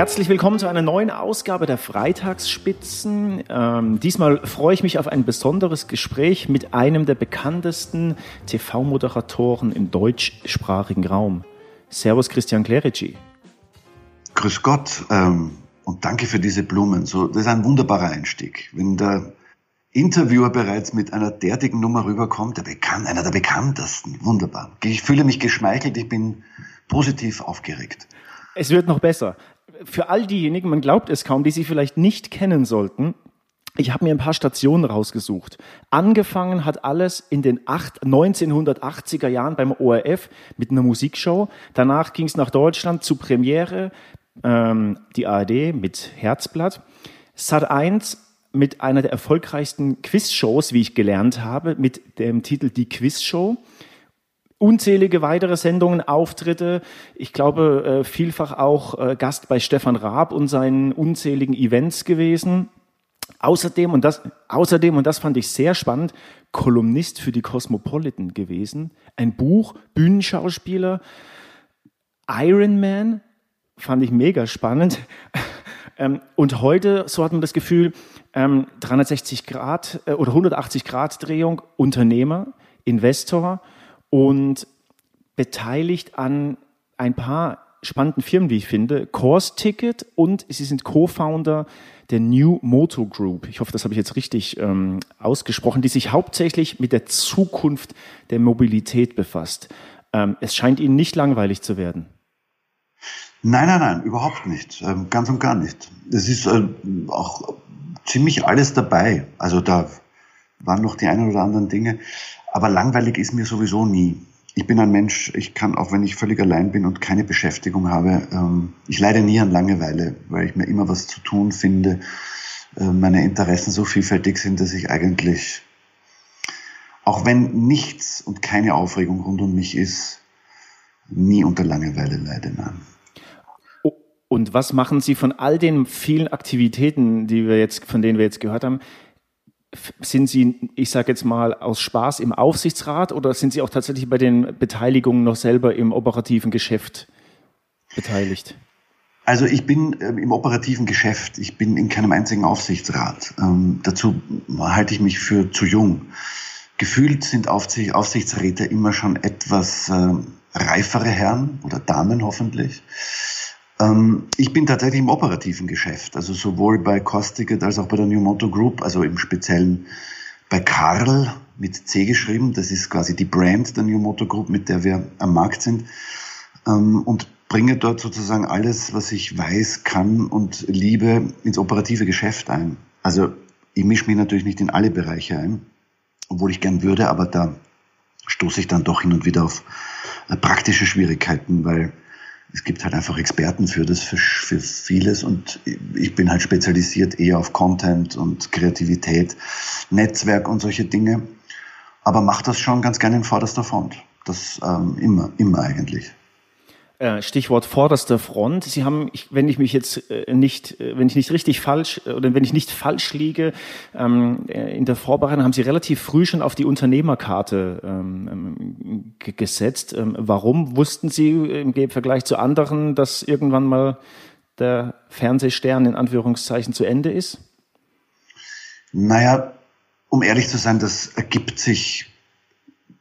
Herzlich willkommen zu einer neuen Ausgabe der Freitagsspitzen. Ähm, diesmal freue ich mich auf ein besonderes Gespräch mit einem der bekanntesten TV-Moderatoren im deutschsprachigen Raum. Servus Christian Clerici. Grüß Gott ähm, und danke für diese Blumen. So, das ist ein wunderbarer Einstieg. Wenn der Interviewer bereits mit einer derartigen Nummer rüberkommt, der bekannt, einer der bekanntesten. Wunderbar. Ich fühle mich geschmeichelt, ich bin positiv aufgeregt. Es wird noch besser. Für all diejenigen, man glaubt es kaum, die Sie vielleicht nicht kennen sollten, ich habe mir ein paar Stationen rausgesucht. Angefangen hat alles in den 1980er Jahren beim ORF mit einer Musikshow. Danach ging es nach Deutschland zu Premiere, ähm, die ARD mit Herzblatt. Sat 1 mit einer der erfolgreichsten Quizshows, wie ich gelernt habe, mit dem Titel Die Quizshow. Unzählige weitere Sendungen, Auftritte. Ich glaube, äh, vielfach auch äh, Gast bei Stefan Raab und seinen unzähligen Events gewesen. Außerdem, und das, außerdem, und das fand ich sehr spannend, Kolumnist für die Cosmopolitan gewesen. Ein Buch, Bühnenschauspieler, Iron Man, fand ich mega spannend. Ähm, und heute, so hat man das Gefühl, 360 ähm, Grad äh, oder 180 Grad Drehung, Unternehmer, Investor und beteiligt an ein paar spannenden Firmen, wie ich finde, Course Ticket und Sie sind Co-Founder der New Moto Group. Ich hoffe, das habe ich jetzt richtig ähm, ausgesprochen, die sich hauptsächlich mit der Zukunft der Mobilität befasst. Ähm, es scheint Ihnen nicht langweilig zu werden. Nein, nein, nein, überhaupt nicht. Ähm, ganz und gar nicht. Es ist äh, auch ziemlich alles dabei. Also da waren noch die ein oder anderen Dinge. Aber langweilig ist mir sowieso nie. Ich bin ein Mensch, ich kann, auch wenn ich völlig allein bin und keine Beschäftigung habe, ähm, ich leide nie an Langeweile, weil ich mir immer was zu tun finde. Äh, meine Interessen so vielfältig sind, dass ich eigentlich, auch wenn nichts und keine Aufregung rund um mich ist, nie unter Langeweile leide. Nein. Und was machen Sie von all den vielen Aktivitäten, die wir jetzt, von denen wir jetzt gehört haben? Sind Sie, ich sage jetzt mal, aus Spaß im Aufsichtsrat oder sind Sie auch tatsächlich bei den Beteiligungen noch selber im operativen Geschäft beteiligt? Also ich bin äh, im operativen Geschäft, ich bin in keinem einzigen Aufsichtsrat. Ähm, dazu halte ich mich für zu jung. Gefühlt sind Aufsicht, Aufsichtsräte immer schon etwas äh, reifere Herren oder Damen hoffentlich. Ähm, ich bin tatsächlich im operativen Geschäft, also sowohl bei Costicket als auch bei der New Moto Group, also im Speziellen bei Karl mit C geschrieben. Das ist quasi die Brand der New Moto Group, mit der wir am Markt sind. Ähm, und bringe dort sozusagen alles, was ich weiß, kann und liebe, ins operative Geschäft ein. Also ich mische mich natürlich nicht in alle Bereiche ein, obwohl ich gern würde, aber da stoße ich dann doch hin und wieder auf äh, praktische Schwierigkeiten, weil es gibt halt einfach Experten für das, für, für vieles und ich bin halt spezialisiert eher auf Content und Kreativität, Netzwerk und solche Dinge. Aber mache das schon ganz gerne in vorderster Front. Das ähm, immer, immer eigentlich. Äh, Stichwort vorderster Front. Sie haben, wenn ich mich jetzt äh, nicht, äh, wenn ich nicht richtig falsch oder wenn ich nicht falsch liege, ähm, in der Vorbereitung haben Sie relativ früh schon auf die Unternehmerkarte ähm, gesetzt. Ähm, warum wussten Sie im Vergleich zu anderen, dass irgendwann mal der Fernsehstern in Anführungszeichen zu Ende ist? Naja, um ehrlich zu sein, das ergibt sich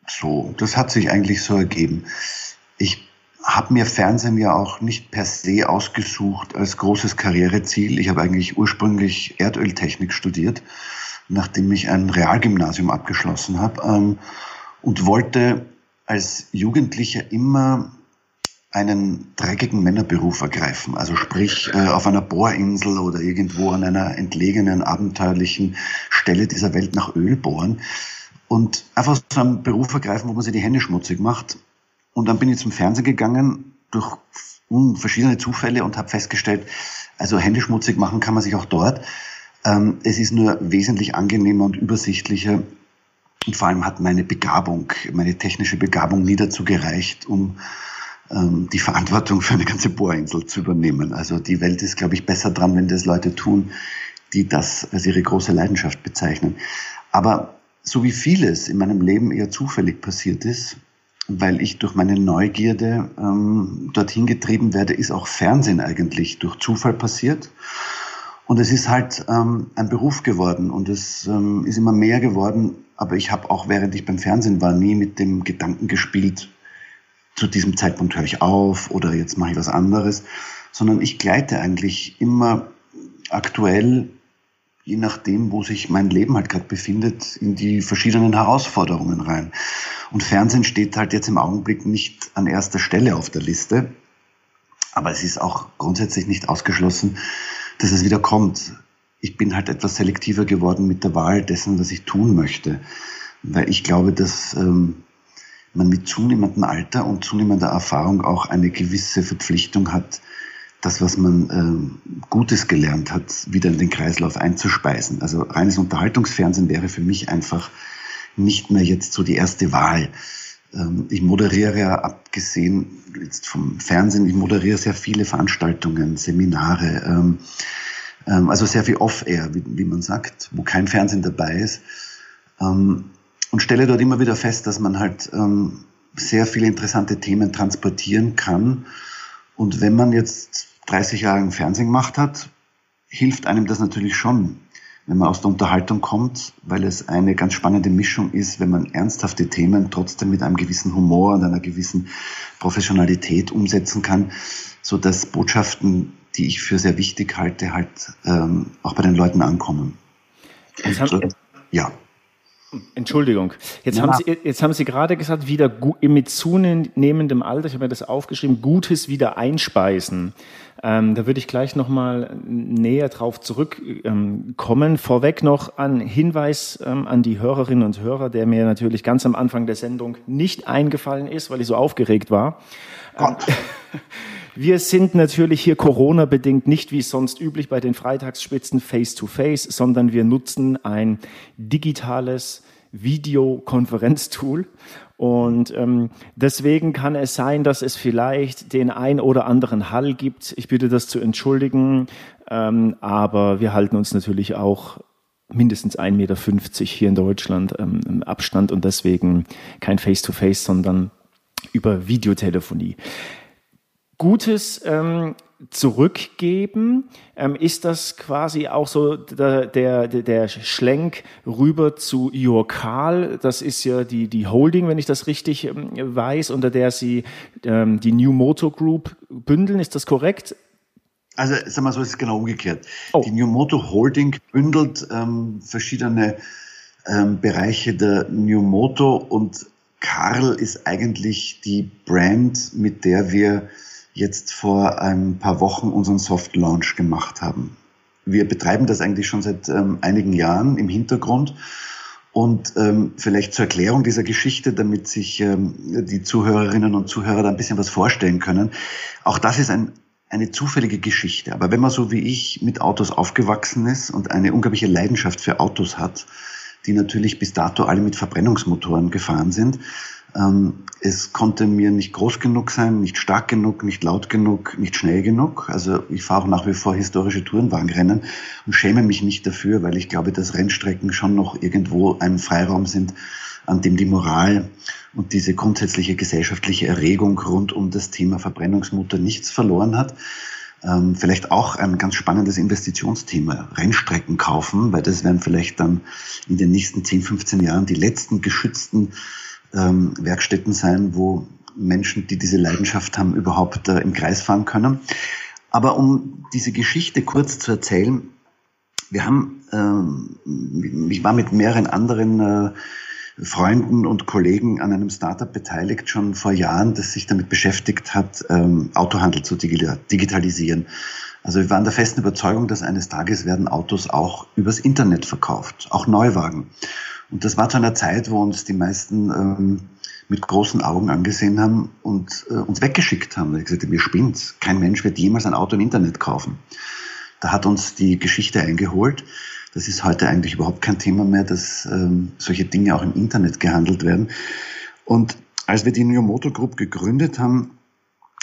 so. Das hat sich eigentlich so ergeben. Ich habe mir Fernsehen ja auch nicht per se ausgesucht als großes Karriereziel. Ich habe eigentlich ursprünglich Erdöltechnik studiert, nachdem ich ein Realgymnasium abgeschlossen habe ähm, und wollte als Jugendlicher immer einen dreckigen Männerberuf ergreifen. Also sprich äh, auf einer Bohrinsel oder irgendwo an einer entlegenen, abenteuerlichen Stelle dieser Welt nach Öl bohren und einfach so einen Beruf ergreifen, wo man sich die Hände schmutzig macht und dann bin ich zum Fernsehen gegangen durch verschiedene Zufälle und habe festgestellt, also Hände schmutzig machen kann man sich auch dort. Ähm, es ist nur wesentlich angenehmer und übersichtlicher. Und vor allem hat meine Begabung, meine technische Begabung nie dazu gereicht, um ähm, die Verantwortung für eine ganze Bohrinsel zu übernehmen. Also die Welt ist, glaube ich, besser dran, wenn das Leute tun, die das als ihre große Leidenschaft bezeichnen. Aber so wie vieles in meinem Leben eher zufällig passiert ist, weil ich durch meine Neugierde ähm, dorthin getrieben werde, ist auch Fernsehen eigentlich durch Zufall passiert. Und es ist halt ähm, ein Beruf geworden und es ähm, ist immer mehr geworden. Aber ich habe auch, während ich beim Fernsehen war, nie mit dem Gedanken gespielt, zu diesem Zeitpunkt höre ich auf oder jetzt mache ich was anderes, sondern ich gleite eigentlich immer aktuell, je nachdem, wo sich mein Leben halt gerade befindet, in die verschiedenen Herausforderungen rein. Und Fernsehen steht halt jetzt im Augenblick nicht an erster Stelle auf der Liste. Aber es ist auch grundsätzlich nicht ausgeschlossen, dass es wieder kommt. Ich bin halt etwas selektiver geworden mit der Wahl dessen, was ich tun möchte. Weil ich glaube, dass ähm, man mit zunehmendem Alter und zunehmender Erfahrung auch eine gewisse Verpflichtung hat, das, was man äh, Gutes gelernt hat, wieder in den Kreislauf einzuspeisen. Also reines Unterhaltungsfernsehen wäre für mich einfach nicht mehr jetzt so die erste Wahl. Ähm, ich moderiere ja abgesehen jetzt vom Fernsehen, ich moderiere sehr viele Veranstaltungen, Seminare, ähm, ähm, also sehr viel Off-Air, wie, wie, man sagt, wo kein Fernsehen dabei ist. Ähm, und stelle dort immer wieder fest, dass man halt ähm, sehr viele interessante Themen transportieren kann. Und wenn man jetzt 30 Jahre im Fernsehen gemacht hat, hilft einem das natürlich schon, wenn man aus der Unterhaltung kommt, weil es eine ganz spannende Mischung ist, wenn man ernsthafte Themen trotzdem mit einem gewissen Humor und einer gewissen Professionalität umsetzen kann, so dass Botschaften, die ich für sehr wichtig halte, halt ähm, auch bei den Leuten ankommen. Also, ja. Entschuldigung. Jetzt, ja. haben Sie, jetzt haben Sie gerade gesagt, wieder mit zunehmendem Alter, ich habe mir das aufgeschrieben, Gutes wieder einspeisen. Ähm, da würde ich gleich nochmal näher drauf zurückkommen. Ähm, Vorweg noch ein Hinweis ähm, an die Hörerinnen und Hörer, der mir natürlich ganz am Anfang der Sendung nicht eingefallen ist, weil ich so aufgeregt war. Wir sind natürlich hier Corona-bedingt nicht wie sonst üblich bei den Freitagsspitzen face-to-face, -face, sondern wir nutzen ein digitales Videokonferenztool. Und ähm, deswegen kann es sein, dass es vielleicht den ein oder anderen Hall gibt. Ich bitte das zu entschuldigen, ähm, aber wir halten uns natürlich auch mindestens 1,50 Meter hier in Deutschland ähm, im Abstand und deswegen kein Face-to-Face, -face, sondern über Videotelefonie. Gutes ähm, zurückgeben. Ähm, ist das quasi auch so der, der, der Schlenk rüber zu Yorkal? Das ist ja die, die Holding, wenn ich das richtig ähm, weiß, unter der Sie ähm, die New Motor Group bündeln. Ist das korrekt? Also, sagen wir so, ist es genau umgekehrt. Oh. Die New Motor Holding bündelt ähm, verschiedene ähm, Bereiche der New Motor und Karl ist eigentlich die Brand, mit der wir jetzt vor ein paar Wochen unseren Soft Launch gemacht haben. Wir betreiben das eigentlich schon seit ähm, einigen Jahren im Hintergrund. Und ähm, vielleicht zur Erklärung dieser Geschichte, damit sich ähm, die Zuhörerinnen und Zuhörer da ein bisschen was vorstellen können. Auch das ist ein, eine zufällige Geschichte. Aber wenn man so wie ich mit Autos aufgewachsen ist und eine unglaubliche Leidenschaft für Autos hat, die natürlich bis dato alle mit Verbrennungsmotoren gefahren sind, ähm, es konnte mir nicht groß genug sein, nicht stark genug, nicht laut genug, nicht schnell genug. Also ich fahre auch nach wie vor historische Tourenwagenrennen und schäme mich nicht dafür, weil ich glaube, dass Rennstrecken schon noch irgendwo ein Freiraum sind, an dem die Moral und diese grundsätzliche gesellschaftliche Erregung rund um das Thema Verbrennungsmotor nichts verloren hat. Ähm, vielleicht auch ein ganz spannendes Investitionsthema, Rennstrecken kaufen, weil das werden vielleicht dann in den nächsten 10, 15 Jahren die letzten geschützten ähm, Werkstätten sein, wo Menschen, die diese Leidenschaft haben, überhaupt äh, im Kreis fahren können. Aber um diese Geschichte kurz zu erzählen, wir haben, ähm, ich war mit mehreren anderen äh, Freunden und Kollegen an einem Startup beteiligt, schon vor Jahren, das sich damit beschäftigt hat, ähm, Autohandel zu digitalisieren. Also wir waren der festen Überzeugung, dass eines Tages werden Autos auch übers Internet verkauft, auch Neuwagen. Und das war zu einer Zeit, wo uns die meisten ähm, mit großen Augen angesehen haben und äh, uns weggeschickt haben. Ich gesagt, wir spinnt. Kein Mensch wird jemals ein Auto im Internet kaufen. Da hat uns die Geschichte eingeholt. Das ist heute eigentlich überhaupt kein Thema mehr, dass ähm, solche Dinge auch im Internet gehandelt werden. Und als wir die New Motor Group gegründet haben,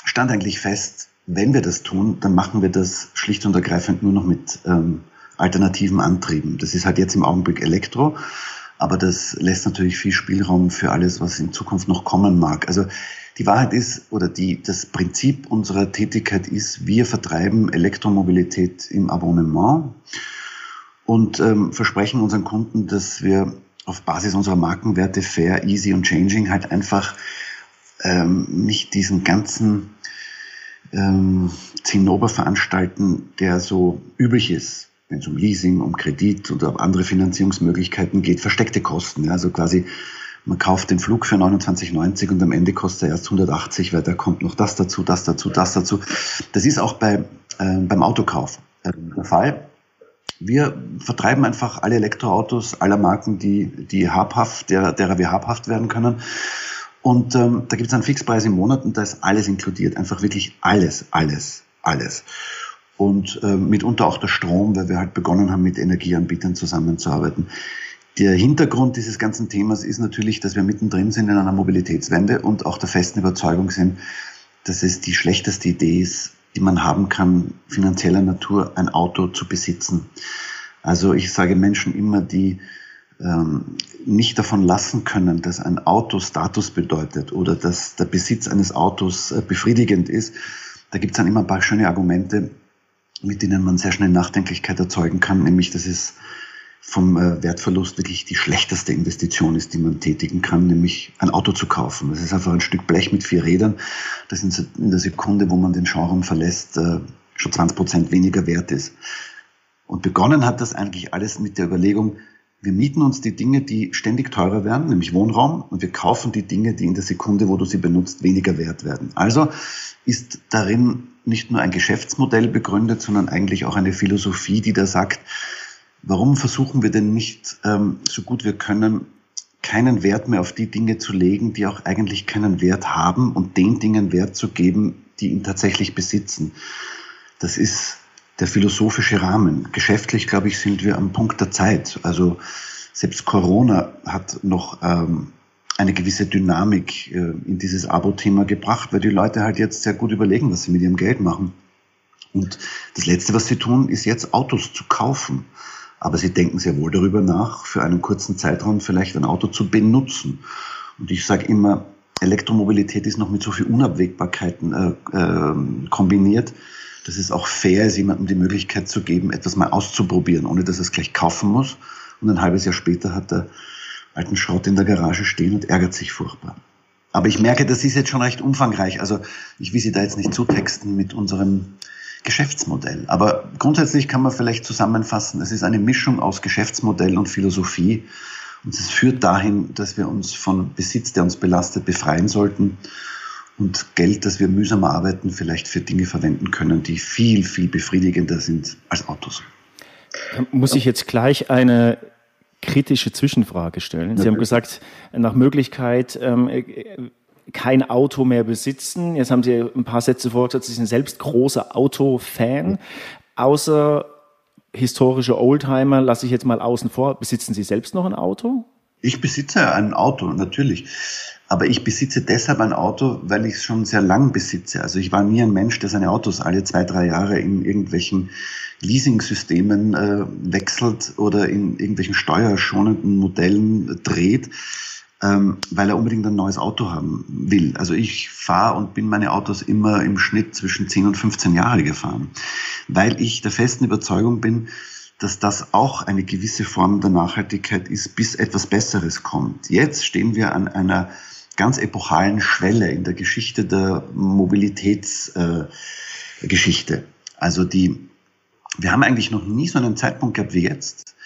stand eigentlich fest, wenn wir das tun, dann machen wir das schlicht und ergreifend nur noch mit ähm, alternativen Antrieben. Das ist halt jetzt im Augenblick Elektro. Aber das lässt natürlich viel Spielraum für alles, was in Zukunft noch kommen mag. Also die Wahrheit ist, oder die, das Prinzip unserer Tätigkeit ist, wir vertreiben Elektromobilität im Abonnement und ähm, versprechen unseren Kunden, dass wir auf Basis unserer Markenwerte Fair, Easy und Changing halt einfach ähm, nicht diesen ganzen ähm, Zinnober veranstalten, der so üblich ist, wenn es um Leasing, um Kredit oder andere Finanzierungsmöglichkeiten geht, versteckte Kosten. Ja, also quasi man kauft den Flug für 29,90 und am Ende kostet er erst 180, weil da kommt noch das dazu, das dazu, das dazu. Das ist auch bei, äh, beim Autokauf äh, der Fall. Wir vertreiben einfach alle Elektroautos aller Marken, die, die habhaft, der, derer wir habhaft werden können. Und ähm, da gibt es einen Fixpreis im Monat und da ist alles inkludiert. Einfach wirklich alles, alles, alles. Und äh, mitunter auch der Strom, weil wir halt begonnen haben, mit Energieanbietern zusammenzuarbeiten. Der Hintergrund dieses ganzen Themas ist natürlich, dass wir mittendrin sind in einer Mobilitätswende und auch der festen Überzeugung sind, dass es die schlechteste Idee ist, die man haben kann, finanzieller Natur, ein Auto zu besitzen. Also ich sage Menschen immer, die ähm, nicht davon lassen können, dass ein Auto Status bedeutet oder dass der Besitz eines Autos äh, befriedigend ist. Da gibt es dann immer ein paar schöne Argumente, mit denen man sehr schnell Nachdenklichkeit erzeugen kann, nämlich dass es vom äh, Wertverlust wirklich die schlechteste Investition ist, die man tätigen kann, nämlich ein Auto zu kaufen. Das ist einfach ein Stück Blech mit vier Rädern, das in der Sekunde, wo man den Showroom verlässt, äh, schon 20 Prozent weniger wert ist. Und begonnen hat das eigentlich alles mit der Überlegung, wir mieten uns die Dinge, die ständig teurer werden, nämlich Wohnraum, und wir kaufen die Dinge, die in der Sekunde, wo du sie benutzt, weniger wert werden. Also ist darin nicht nur ein Geschäftsmodell begründet, sondern eigentlich auch eine Philosophie, die da sagt, warum versuchen wir denn nicht, ähm, so gut wir können, keinen Wert mehr auf die Dinge zu legen, die auch eigentlich keinen Wert haben und den Dingen Wert zu geben, die ihn tatsächlich besitzen. Das ist der philosophische Rahmen. Geschäftlich, glaube ich, sind wir am Punkt der Zeit. Also selbst Corona hat noch ähm, eine gewisse Dynamik äh, in dieses Abo-Thema gebracht, weil die Leute halt jetzt sehr gut überlegen, was sie mit ihrem Geld machen. Und das Letzte, was sie tun, ist jetzt Autos zu kaufen. Aber sie denken sehr wohl darüber nach, für einen kurzen Zeitraum vielleicht ein Auto zu benutzen. Und ich sage immer, Elektromobilität ist noch mit so viel Unabwägbarkeiten äh, äh, kombiniert, dass es auch fair ist, jemandem die Möglichkeit zu geben, etwas mal auszuprobieren, ohne dass er es gleich kaufen muss. Und ein halbes Jahr später hat er alten Schrott in der Garage stehen und ärgert sich furchtbar. Aber ich merke, das ist jetzt schon recht umfangreich. Also ich will Sie da jetzt nicht zutexten mit unserem Geschäftsmodell. Aber grundsätzlich kann man vielleicht zusammenfassen, es ist eine Mischung aus Geschäftsmodell und Philosophie. Und es führt dahin, dass wir uns von Besitz, der uns belastet, befreien sollten und Geld, das wir mühsam arbeiten, vielleicht für Dinge verwenden können, die viel, viel befriedigender sind als Autos. Muss ich jetzt gleich eine kritische Zwischenfrage stellen? Sie haben gesagt, nach Möglichkeit ähm, kein Auto mehr besitzen. Jetzt haben Sie ein paar Sätze vorgesagt, Sie sind selbst großer Autofan. Außer historische Oldtimer lasse ich jetzt mal außen vor. Besitzen Sie selbst noch ein Auto? Ich besitze ein Auto, natürlich. Aber ich besitze deshalb ein Auto, weil ich es schon sehr lang besitze. Also ich war nie ein Mensch, der seine Autos alle zwei, drei Jahre in irgendwelchen Leasing-Systemen äh, wechselt oder in irgendwelchen steuerschonenden Modellen dreht ähm, weil er unbedingt ein neues Auto haben will. Also ich fahre und bin meine Autos immer im Schnitt zwischen 10 und 15 Jahre gefahren, weil ich der festen Überzeugung bin, dass das auch eine gewisse Form der Nachhaltigkeit ist, bis etwas Besseres kommt. Jetzt stehen wir an einer ganz epochalen Schwelle in der Geschichte der Mobilitätsgeschichte. Äh, also die, wir haben eigentlich noch nie so einen Zeitpunkt gehabt wie jetzt,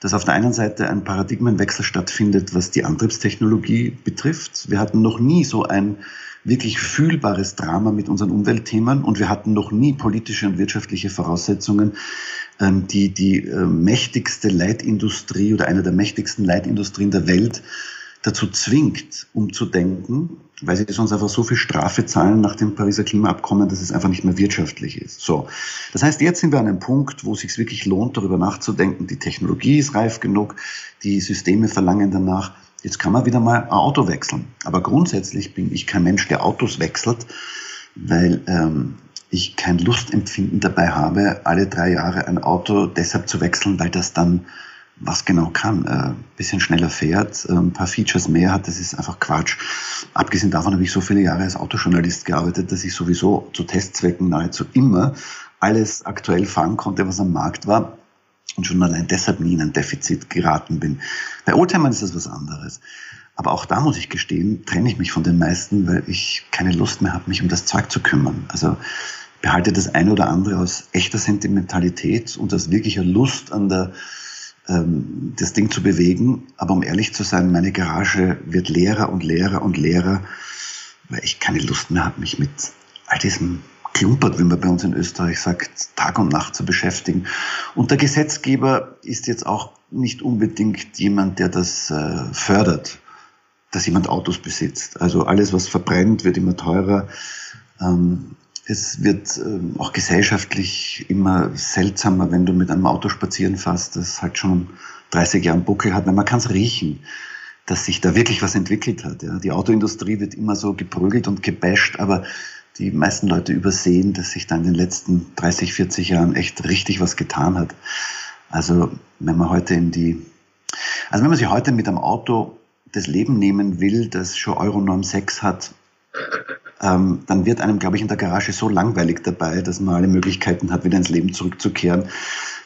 dass auf der einen Seite ein Paradigmenwechsel stattfindet, was die Antriebstechnologie betrifft. Wir hatten noch nie so ein wirklich fühlbares Drama mit unseren Umweltthemen und wir hatten noch nie politische und wirtschaftliche Voraussetzungen, ähm, die die äh, mächtigste Leitindustrie oder eine der mächtigsten Leitindustrien der Welt dazu zwingt, umzudenken, weil sie sonst einfach so viel Strafe zahlen nach dem Pariser Klimaabkommen, dass es einfach nicht mehr wirtschaftlich ist. So. Das heißt, jetzt sind wir an einem Punkt, wo es sich wirklich lohnt, darüber nachzudenken. Die Technologie ist reif genug, die Systeme verlangen danach. Jetzt kann man wieder mal ein Auto wechseln. Aber grundsätzlich bin ich kein Mensch, der Autos wechselt, weil ähm, ich kein Lustempfinden dabei habe, alle drei Jahre ein Auto deshalb zu wechseln, weil das dann was genau kann. Ein äh, bisschen schneller fährt, äh, ein paar Features mehr hat, das ist einfach Quatsch. Abgesehen davon habe ich so viele Jahre als Autojournalist gearbeitet, dass ich sowieso zu Testzwecken nahezu immer alles aktuell fahren konnte, was am Markt war und schon allein deshalb nie in ein Defizit geraten bin. Bei Oldtimern ist das was anderes. Aber auch da muss ich gestehen, trenne ich mich von den meisten, weil ich keine Lust mehr habe, mich um das Zeug zu kümmern. Also behalte das eine oder andere aus echter Sentimentalität und aus wirklicher Lust an der ähm, das Ding zu bewegen. Aber um ehrlich zu sein, meine Garage wird leerer und leerer und leerer, weil ich keine Lust mehr habe, mich mit all diesem Klumpert, wie man bei uns in Österreich sagt, Tag und Nacht zu beschäftigen. Und der Gesetzgeber ist jetzt auch nicht unbedingt jemand, der das äh, fördert, dass jemand Autos besitzt. Also alles, was verbrennt, wird immer teurer. Ähm, es wird ähm, auch gesellschaftlich immer seltsamer, wenn du mit einem Auto spazieren fährst, das halt schon 30 Jahre Buckel hat, weil man kann es riechen, dass sich da wirklich was entwickelt hat. Ja. Die Autoindustrie wird immer so geprügelt und gebasht, aber die meisten Leute übersehen, dass sich da in den letzten 30, 40 Jahren echt richtig was getan hat. Also wenn man heute in die, also wenn man sich heute mit einem Auto das Leben nehmen will, das schon Euronorm 6 hat, ähm, dann wird einem, glaube ich, in der Garage so langweilig dabei, dass man alle Möglichkeiten hat, wieder ins Leben zurückzukehren.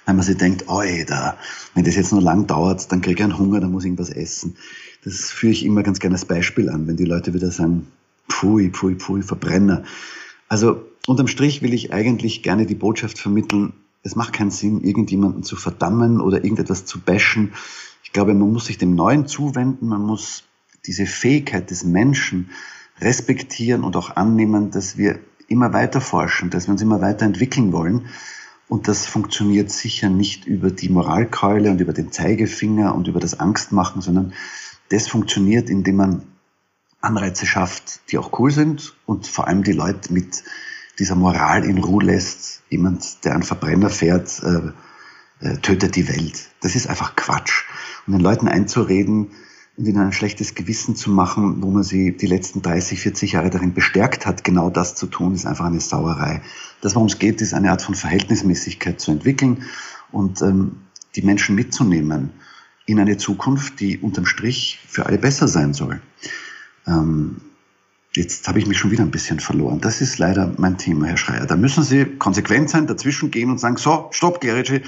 Wenn man sich denkt, oi, da, wenn das jetzt nur lang dauert, dann kriege ich einen Hunger, dann muss ich irgendwas essen. Das führe ich immer ganz gerne als Beispiel an, wenn die Leute wieder sagen, pfui, pfui, pfui, Verbrenner. Also unterm Strich will ich eigentlich gerne die Botschaft vermitteln, es macht keinen Sinn, irgendjemanden zu verdammen oder irgendetwas zu bashen. Ich glaube, man muss sich dem Neuen zuwenden, man muss diese Fähigkeit des Menschen, respektieren und auch annehmen, dass wir immer weiter forschen, dass wir uns immer weiter entwickeln wollen. Und das funktioniert sicher nicht über die Moralkeule und über den Zeigefinger und über das Angstmachen, sondern das funktioniert, indem man Anreize schafft, die auch cool sind und vor allem die Leute mit dieser Moral in Ruhe lässt. Jemand, der einen Verbrenner fährt, äh, äh, tötet die Welt. Das ist einfach Quatsch. Und den Leuten einzureden, und ihnen ein schlechtes Gewissen zu machen, wo man sie die letzten 30, 40 Jahre darin bestärkt hat, genau das zu tun, ist einfach eine Sauerei. Das, worum es geht, ist eine Art von Verhältnismäßigkeit zu entwickeln und ähm, die Menschen mitzunehmen in eine Zukunft, die unterm Strich für alle besser sein soll. Ähm, Jetzt habe ich mich schon wieder ein bisschen verloren. Das ist leider mein Thema, Herr Schreier. Da müssen Sie konsequent sein, dazwischen gehen und sagen, so, stopp, Geritschi,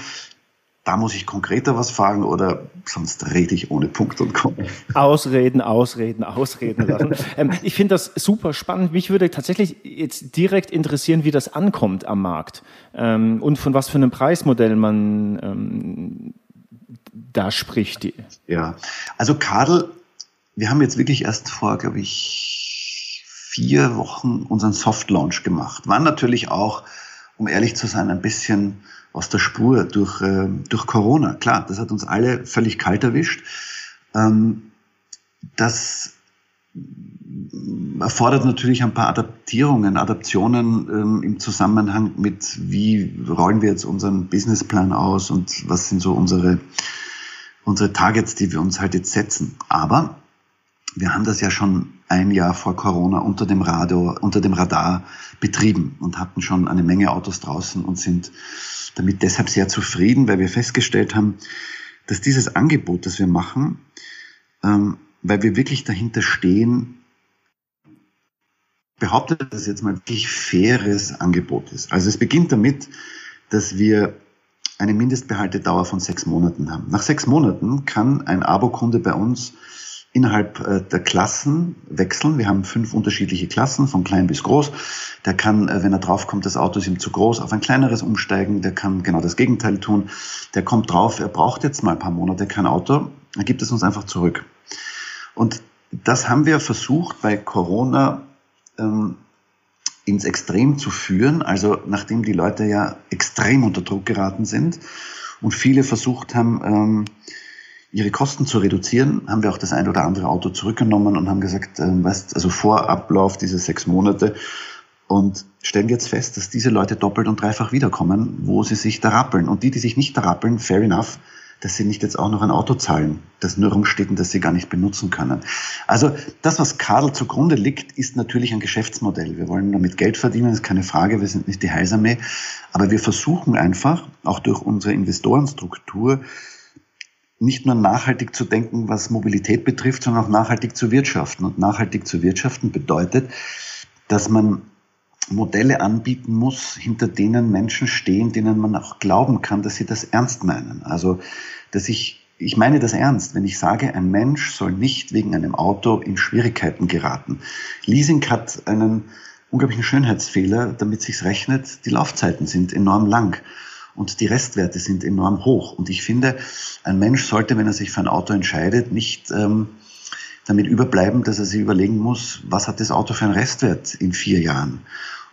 da muss ich konkreter was fragen oder sonst rede ich ohne Punkt und Komma. Ausreden, ausreden, ausreden lassen. ähm, ich finde das super spannend. Mich würde tatsächlich jetzt direkt interessieren, wie das ankommt am Markt ähm, und von was für einem Preismodell man ähm, da spricht. Ja, also Kadel, wir haben jetzt wirklich erst vor, glaube ich, vier Wochen unseren Soft Launch gemacht. Waren natürlich auch, um ehrlich zu sein, ein bisschen aus der Spur durch, äh, durch Corona. Klar, das hat uns alle völlig kalt erwischt. Ähm, das erfordert natürlich ein paar Adaptierungen, Adaptionen ähm, im Zusammenhang mit, wie rollen wir jetzt unseren Businessplan aus und was sind so unsere, unsere Targets, die wir uns halt jetzt setzen. Aber wir haben das ja schon ein Jahr vor Corona unter dem Radio, unter dem Radar betrieben und hatten schon eine Menge Autos draußen und sind damit deshalb sehr zufrieden, weil wir festgestellt haben, dass dieses Angebot, das wir machen, ähm, weil wir wirklich dahinter stehen, behauptet, dass es jetzt mal wirklich faires Angebot ist. Also es beginnt damit, dass wir eine Mindestbehaltedauer von sechs Monaten haben. Nach sechs Monaten kann ein Abokunde bei uns innerhalb äh, der Klassen wechseln. Wir haben fünf unterschiedliche Klassen, von klein bis groß. Der kann, äh, wenn er draufkommt, das Auto ist ihm zu groß, auf ein kleineres umsteigen. Der kann genau das Gegenteil tun. Der kommt drauf, er braucht jetzt mal ein paar Monate kein Auto, dann gibt es uns einfach zurück. Und das haben wir versucht bei Corona ähm, ins Extrem zu führen. Also nachdem die Leute ja extrem unter Druck geraten sind und viele versucht haben, ähm, ihre Kosten zu reduzieren, haben wir auch das ein oder andere Auto zurückgenommen und haben gesagt, äh, weißt, also vor Ablauf dieser sechs Monate und stellen jetzt fest, dass diese Leute doppelt und dreifach wiederkommen, wo sie sich da rappeln. Und die, die sich nicht da rappeln, fair enough, dass sie nicht jetzt auch noch ein Auto zahlen, das nur rumsteht und das sie gar nicht benutzen können. Also das, was Kadel zugrunde liegt, ist natürlich ein Geschäftsmodell. Wir wollen damit Geld verdienen, ist keine Frage, wir sind nicht die Heilsarmee, aber wir versuchen einfach, auch durch unsere Investorenstruktur, nicht nur nachhaltig zu denken, was Mobilität betrifft, sondern auch nachhaltig zu wirtschaften. Und nachhaltig zu wirtschaften bedeutet, dass man Modelle anbieten muss, hinter denen Menschen stehen, denen man auch glauben kann, dass sie das ernst meinen. Also, dass ich, ich meine das ernst, wenn ich sage, ein Mensch soll nicht wegen einem Auto in Schwierigkeiten geraten. Leasing hat einen unglaublichen Schönheitsfehler, damit sich's rechnet. Die Laufzeiten sind enorm lang und die Restwerte sind enorm hoch. Und ich finde, ein Mensch sollte, wenn er sich für ein Auto entscheidet, nicht ähm, damit überbleiben, dass er sich überlegen muss, was hat das Auto für einen Restwert in vier Jahren.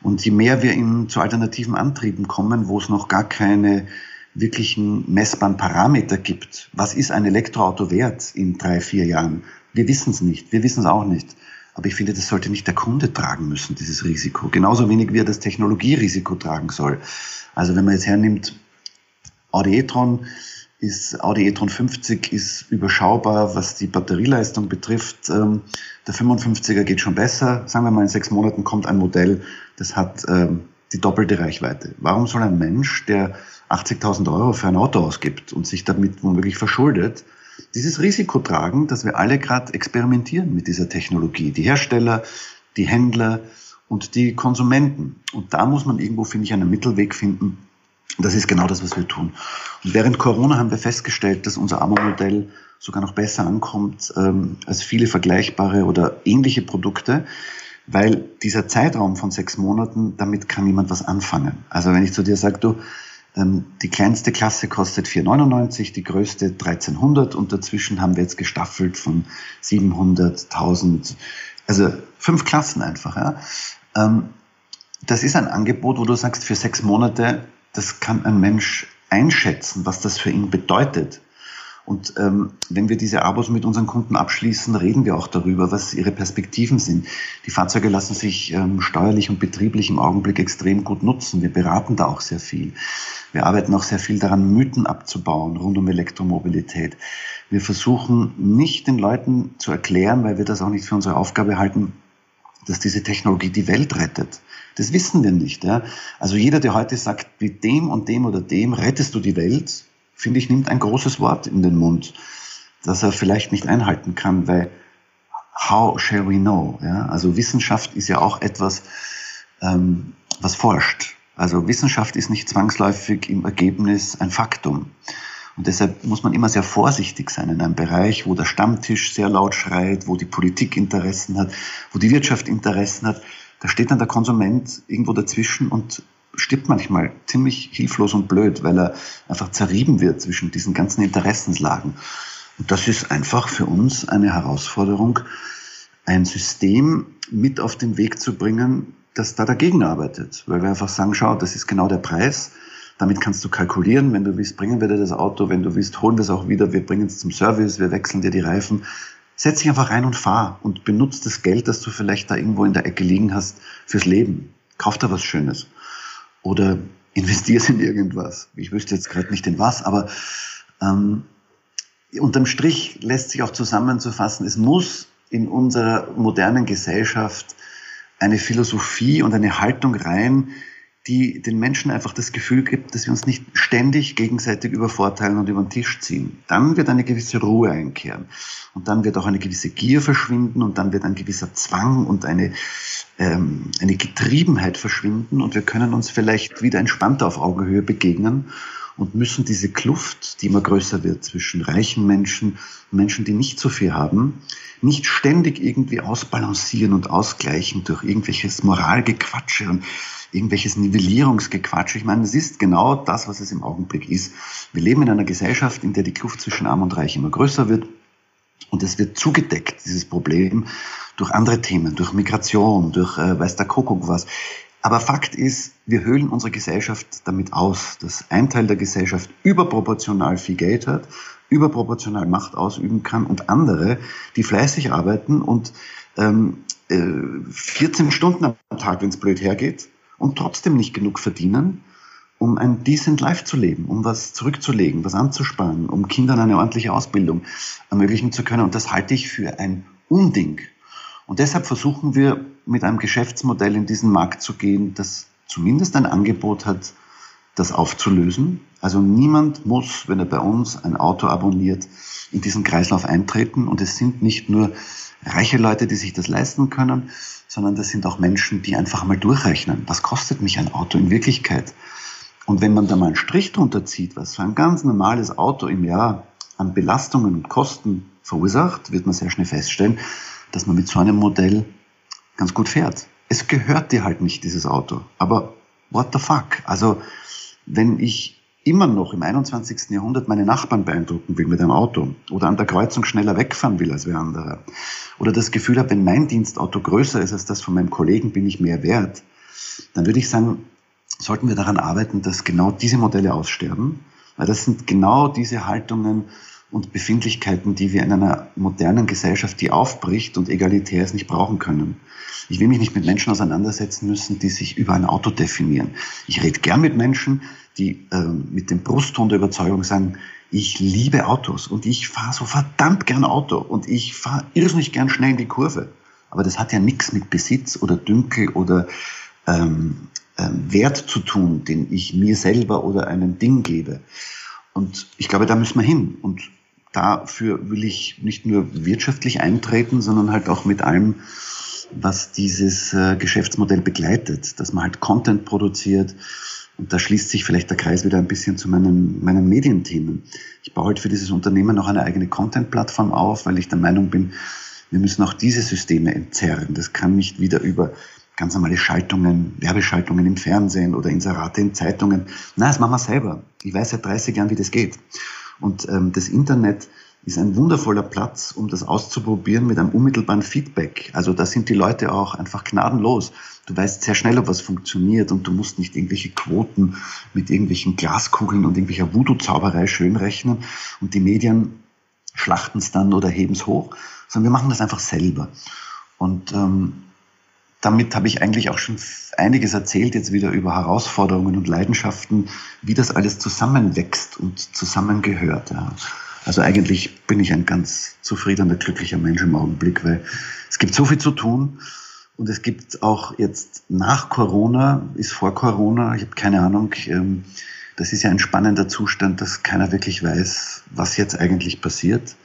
Und je mehr wir in, zu alternativen Antrieben kommen, wo es noch gar keine wirklichen messbaren Parameter gibt, was ist ein Elektroauto wert in drei, vier Jahren? Wir wissen es nicht, wir wissen es auch nicht. Aber ich finde, das sollte nicht der Kunde tragen müssen, dieses Risiko. Genauso wenig wie er das Technologierisiko tragen soll. Also wenn man jetzt hernimmt, Audi e-tron, ist Audi e-tron 50 ist überschaubar, was die Batterieleistung betrifft. Ähm, der 55er geht schon besser. Sagen wir mal, in sechs Monaten kommt ein Modell, das hat ähm, die doppelte Reichweite. Warum soll ein Mensch, der 80.000 Euro für ein Auto ausgibt und sich damit womöglich verschuldet, dieses Risiko tragen, dass wir alle gerade experimentieren mit dieser Technologie. Die Hersteller, die Händler und die Konsumenten. Und da muss man irgendwo, finde ich, einen Mittelweg finden. Das ist genau das, was wir tun. Und während Corona haben wir festgestellt, dass unser Amo-Modell sogar noch besser ankommt ähm, als viele vergleichbare oder ähnliche Produkte, weil dieser Zeitraum von sechs Monaten, damit kann niemand was anfangen. Also wenn ich zu dir sage, du, ähm, die kleinste Klasse kostet 4,99, die größte 1300 und dazwischen haben wir jetzt gestaffelt von 700, 1000, also fünf Klassen einfach. Ja. Ähm, das ist ein Angebot, wo du sagst, für sechs Monate, das kann ein Mensch einschätzen, was das für ihn bedeutet. Und ähm, wenn wir diese Abos mit unseren Kunden abschließen, reden wir auch darüber, was ihre Perspektiven sind. Die Fahrzeuge lassen sich ähm, steuerlich und betrieblich im Augenblick extrem gut nutzen. Wir beraten da auch sehr viel. Wir arbeiten auch sehr viel daran, Mythen abzubauen rund um Elektromobilität. Wir versuchen nicht den Leuten zu erklären, weil wir das auch nicht für unsere Aufgabe halten, dass diese Technologie die Welt rettet. Das wissen wir nicht. Ja? Also jeder, der heute sagt, mit dem und dem oder dem rettest du die Welt, finde ich, nimmt ein großes Wort in den Mund, das er vielleicht nicht einhalten kann, weil how shall we know? Ja? Also Wissenschaft ist ja auch etwas, ähm, was forscht. Also Wissenschaft ist nicht zwangsläufig im Ergebnis ein Faktum. Und deshalb muss man immer sehr vorsichtig sein in einem Bereich, wo der Stammtisch sehr laut schreit, wo die Politik Interessen hat, wo die Wirtschaft Interessen hat. Da steht dann der Konsument irgendwo dazwischen und stirbt manchmal ziemlich hilflos und blöd, weil er einfach zerrieben wird zwischen diesen ganzen Interessenslagen. Und das ist einfach für uns eine Herausforderung, ein System mit auf den Weg zu bringen, das da dagegen arbeitet. Weil wir einfach sagen, schau, das ist genau der Preis. Damit kannst du kalkulieren. Wenn du willst, bringen wir dir das Auto. Wenn du willst, holen wir es auch wieder. Wir bringen es zum Service. Wir wechseln dir die Reifen. Setz dich einfach rein und fahr und benutzt das Geld, das du vielleicht da irgendwo in der Ecke liegen hast, fürs Leben. Kauf da was Schönes oder investierst in irgendwas. Ich wüsste jetzt gerade nicht in was, aber ähm, unterm Strich lässt sich auch zusammenzufassen, es muss in unserer modernen Gesellschaft eine Philosophie und eine Haltung rein, die den Menschen einfach das Gefühl gibt, dass wir uns nicht ständig gegenseitig übervorteilen und über den Tisch ziehen. Dann wird eine gewisse Ruhe einkehren. Und dann wird auch eine gewisse Gier verschwinden und dann wird ein gewisser Zwang und eine, ähm, eine Getriebenheit verschwinden und wir können uns vielleicht wieder entspannter auf Augenhöhe begegnen und müssen diese Kluft, die immer größer wird zwischen reichen Menschen und Menschen, die nicht so viel haben, nicht ständig irgendwie ausbalancieren und ausgleichen durch irgendwelches Moralgequatsche und irgendwelches Nivellierungsgequatsche. Ich meine, es ist genau das, was es im Augenblick ist. Wir leben in einer Gesellschaft, in der die Kluft zwischen Arm und Reich immer größer wird. Und es wird zugedeckt, dieses Problem, durch andere Themen, durch Migration, durch äh, weiß der Kuckuck was. Aber Fakt ist, wir höhlen unsere Gesellschaft damit aus, dass ein Teil der Gesellschaft überproportional viel Geld hat, überproportional Macht ausüben kann und andere, die fleißig arbeiten und ähm, äh, 14 Stunden am Tag, wenn es blöd hergeht, und trotzdem nicht genug verdienen, um ein decent Life zu leben, um was zurückzulegen, was anzusparen, um Kindern eine ordentliche Ausbildung ermöglichen zu können. Und das halte ich für ein Unding. Und deshalb versuchen wir mit einem Geschäftsmodell in diesen Markt zu gehen, das zumindest ein Angebot hat, das aufzulösen. Also niemand muss, wenn er bei uns ein Auto abonniert, in diesen Kreislauf eintreten. Und es sind nicht nur reiche Leute, die sich das leisten können, sondern das sind auch Menschen, die einfach mal durchrechnen. Was kostet mich ein Auto in Wirklichkeit? Und wenn man da mal einen Strich drunter zieht, was so ein ganz normales Auto im Jahr an Belastungen und Kosten verursacht, wird man sehr schnell feststellen, dass man mit so einem Modell ganz gut fährt. Es gehört dir halt nicht, dieses Auto. Aber what the fuck? Also, wenn ich immer noch im 21. Jahrhundert meine Nachbarn beeindrucken will mit einem Auto oder an der Kreuzung schneller wegfahren will als wer andere oder das Gefühl habe, wenn mein Dienstauto größer ist als das von meinem Kollegen, bin ich mehr wert, dann würde ich sagen, sollten wir daran arbeiten, dass genau diese Modelle aussterben, weil das sind genau diese Haltungen und Befindlichkeiten, die wir in einer modernen Gesellschaft, die aufbricht und egalitär ist, nicht brauchen können. Ich will mich nicht mit Menschen auseinandersetzen müssen, die sich über ein Auto definieren. Ich rede gern mit Menschen, die äh, mit dem Brustton der Überzeugung sagen, ich liebe Autos und ich fahre so verdammt gern Auto und ich fahre irrsinnig gern schnell in die Kurve. Aber das hat ja nichts mit Besitz oder Dünkel oder ähm, ähm, Wert zu tun, den ich mir selber oder einem Ding gebe. Und ich glaube, da müssen wir hin. Und dafür will ich nicht nur wirtschaftlich eintreten, sondern halt auch mit allem, was dieses äh, Geschäftsmodell begleitet, dass man halt Content produziert. Und da schließt sich vielleicht der Kreis wieder ein bisschen zu meinen, meinen Medienthemen. Ich baue halt für dieses Unternehmen noch eine eigene Content-Plattform auf, weil ich der Meinung bin, wir müssen auch diese Systeme entzerren. Das kann nicht wieder über ganz normale Schaltungen, Werbeschaltungen im Fernsehen oder Inserate in Zeitungen. Na, das machen wir selber. Ich weiß seit 30 Jahren, wie das geht. Und ähm, das Internet ist ein wundervoller Platz, um das auszuprobieren mit einem unmittelbaren Feedback. Also da sind die Leute auch einfach gnadenlos. Du weißt sehr schnell, ob was funktioniert und du musst nicht irgendwelche Quoten mit irgendwelchen Glaskugeln und irgendwelcher Voodoo-Zauberei schönrechnen und die Medien schlachten es dann oder heben es hoch, sondern wir machen das einfach selber. Und ähm, damit habe ich eigentlich auch schon einiges erzählt jetzt wieder über Herausforderungen und Leidenschaften, wie das alles zusammenwächst und zusammengehört. Ja. Also eigentlich bin ich ein ganz zufriedener, glücklicher Mensch im Augenblick, weil es gibt so viel zu tun und es gibt auch jetzt nach Corona, ist vor Corona, ich habe keine Ahnung, ähm, das ist ja ein spannender Zustand, dass keiner wirklich weiß, was jetzt eigentlich passiert.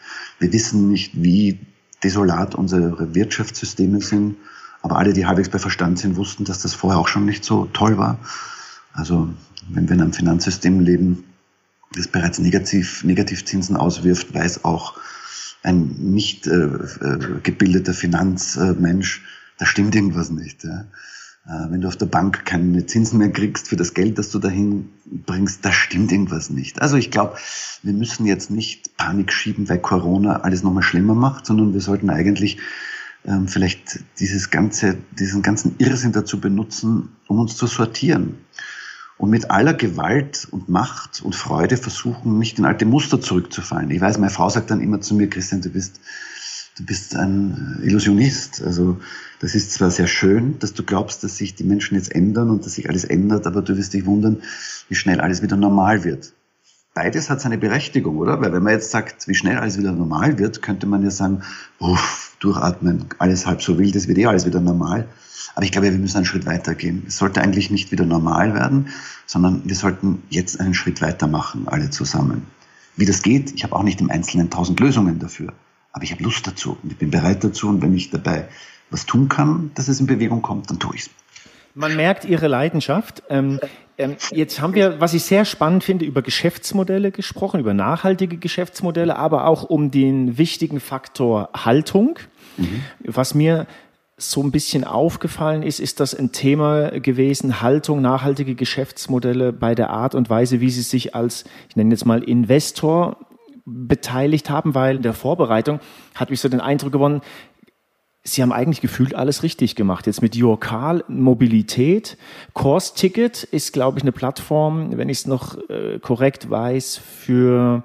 Wir wissen nicht, wie desolat unsere Wirtschaftssysteme sind aber alle, die halbwegs bei Verstand sind, wussten, dass das vorher auch schon nicht so toll war. Also wenn wir in einem Finanzsystem leben, das bereits negativ, Negativzinsen auswirft, weiß auch ein nicht äh, äh, gebildeter Finanzmensch, da stimmt irgendwas nicht. Ja. Äh, wenn du auf der Bank keine Zinsen mehr kriegst für das Geld, das du dahin bringst, da stimmt irgendwas nicht. Also ich glaube, wir müssen jetzt nicht Panik schieben, weil Corona alles nochmal schlimmer macht, sondern wir sollten eigentlich ähm, vielleicht dieses ganze, diesen ganzen Irrsinn dazu benutzen, um uns zu sortieren. Und mit aller Gewalt und Macht und Freude versuchen, nicht in alte Muster zurückzufallen. Ich weiß, meine Frau sagt dann immer zu mir, Christian, du bist, du bist ein Illusionist. Also, das ist zwar sehr schön, dass du glaubst, dass sich die Menschen jetzt ändern und dass sich alles ändert, aber du wirst dich wundern, wie schnell alles wieder normal wird beides hat seine Berechtigung, oder? Weil wenn man jetzt sagt, wie schnell alles wieder normal wird, könnte man ja sagen, uff, durchatmen, alles halb so wild, es wird eh alles wieder normal. Aber ich glaube, wir müssen einen Schritt weiter gehen. Es sollte eigentlich nicht wieder normal werden, sondern wir sollten jetzt einen Schritt weiter machen, alle zusammen. Wie das geht, ich habe auch nicht im Einzelnen tausend Lösungen dafür. Aber ich habe Lust dazu und ich bin bereit dazu. Und wenn ich dabei was tun kann, dass es in Bewegung kommt, dann tue ich es. Man merkt Ihre Leidenschaft. Ähm, ähm, jetzt haben wir, was ich sehr spannend finde, über Geschäftsmodelle gesprochen, über nachhaltige Geschäftsmodelle, aber auch um den wichtigen Faktor Haltung. Mhm. Was mir so ein bisschen aufgefallen ist, ist das ein Thema gewesen, Haltung, nachhaltige Geschäftsmodelle bei der Art und Weise, wie Sie sich als, ich nenne jetzt mal Investor beteiligt haben, weil in der Vorbereitung hat mich so den Eindruck gewonnen, Sie haben eigentlich gefühlt alles richtig gemacht. Jetzt mit Your Mobilität. Course Ticket ist, glaube ich, eine Plattform, wenn ich es noch äh, korrekt weiß, für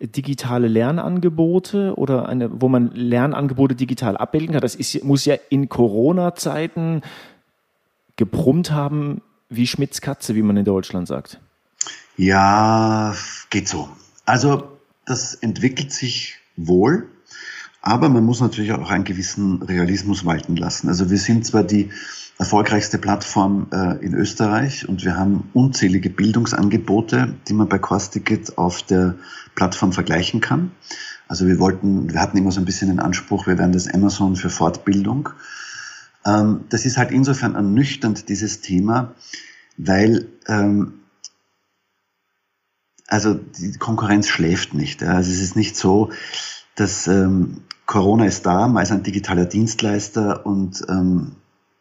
digitale Lernangebote oder eine, wo man Lernangebote digital abbilden kann. Das ist, muss ja in Corona-Zeiten gebrummt haben wie Schmitz Katze, wie man in Deutschland sagt. Ja, geht so. Also das entwickelt sich wohl. Aber man muss natürlich auch einen gewissen Realismus walten lassen. Also wir sind zwar die erfolgreichste Plattform äh, in Österreich und wir haben unzählige Bildungsangebote, die man bei Costicket auf der Plattform vergleichen kann. Also wir wollten, wir hatten immer so ein bisschen den Anspruch, wir wären das Amazon für Fortbildung. Ähm, das ist halt insofern ernüchternd, dieses Thema, weil ähm, also die Konkurrenz schläft nicht. Also es ist nicht so, dass ähm, Corona ist da, man ist ein digitaler Dienstleister und, ähm,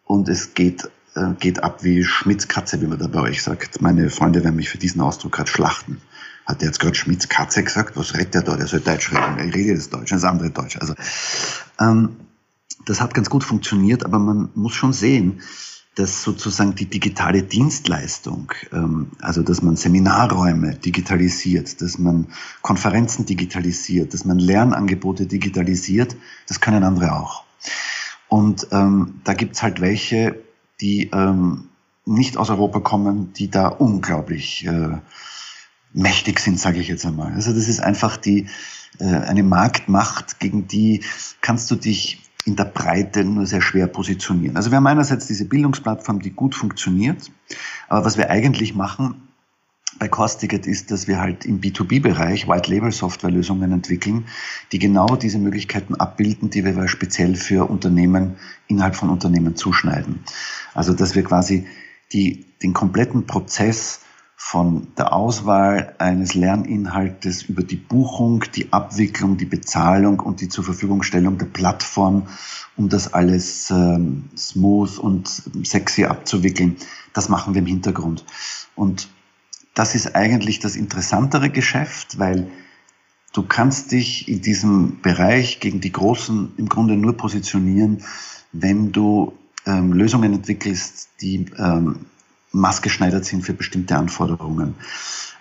und es geht, äh, geht ab wie Schmitz Katze, wie man da bei euch sagt. Meine Freunde werden mich für diesen Ausdruck gerade schlachten. Hat der jetzt gerade Schmitz Katze gesagt? Was redet der da? Der soll Deutsch reden. Ich rede jetzt Deutsch, das andere Deutsch. Also, ähm, das hat ganz gut funktioniert, aber man muss schon sehen, dass sozusagen die digitale Dienstleistung, ähm, also dass man Seminarräume digitalisiert, dass man Konferenzen digitalisiert, dass man Lernangebote digitalisiert, das können andere auch. Und ähm, da gibt's halt welche, die ähm, nicht aus Europa kommen, die da unglaublich äh, mächtig sind, sage ich jetzt einmal. Also das ist einfach die äh, eine Marktmacht, gegen die kannst du dich in der Breite nur sehr schwer positionieren. Also wir haben einerseits diese Bildungsplattform, die gut funktioniert, aber was wir eigentlich machen bei Costicket ist, dass wir halt im B2B-Bereich White Label Software Lösungen entwickeln, die genau diese Möglichkeiten abbilden, die wir speziell für Unternehmen innerhalb von Unternehmen zuschneiden. Also dass wir quasi die, den kompletten Prozess von der Auswahl eines Lerninhaltes über die Buchung, die Abwicklung, die Bezahlung und die zur Verfügungstellung der Plattform, um das alles ähm, smooth und sexy abzuwickeln. Das machen wir im Hintergrund. Und das ist eigentlich das interessantere Geschäft, weil du kannst dich in diesem Bereich gegen die Großen im Grunde nur positionieren, wenn du ähm, Lösungen entwickelst, die ähm, maßgeschneidert sind für bestimmte Anforderungen.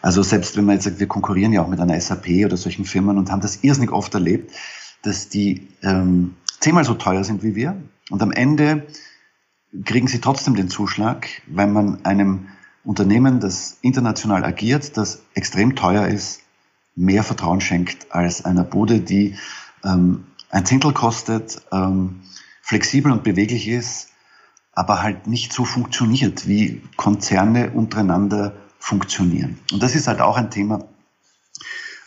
Also selbst wenn man jetzt sagt, wir konkurrieren ja auch mit einer SAP oder solchen Firmen und haben das irrsinnig oft erlebt, dass die ähm, zehnmal so teuer sind wie wir und am Ende kriegen sie trotzdem den Zuschlag, weil man einem Unternehmen, das international agiert, das extrem teuer ist, mehr Vertrauen schenkt als einer Bude, die ähm, ein Zehntel kostet, ähm, flexibel und beweglich ist, aber halt nicht so funktioniert, wie Konzerne untereinander funktionieren. Und das ist halt auch ein Thema,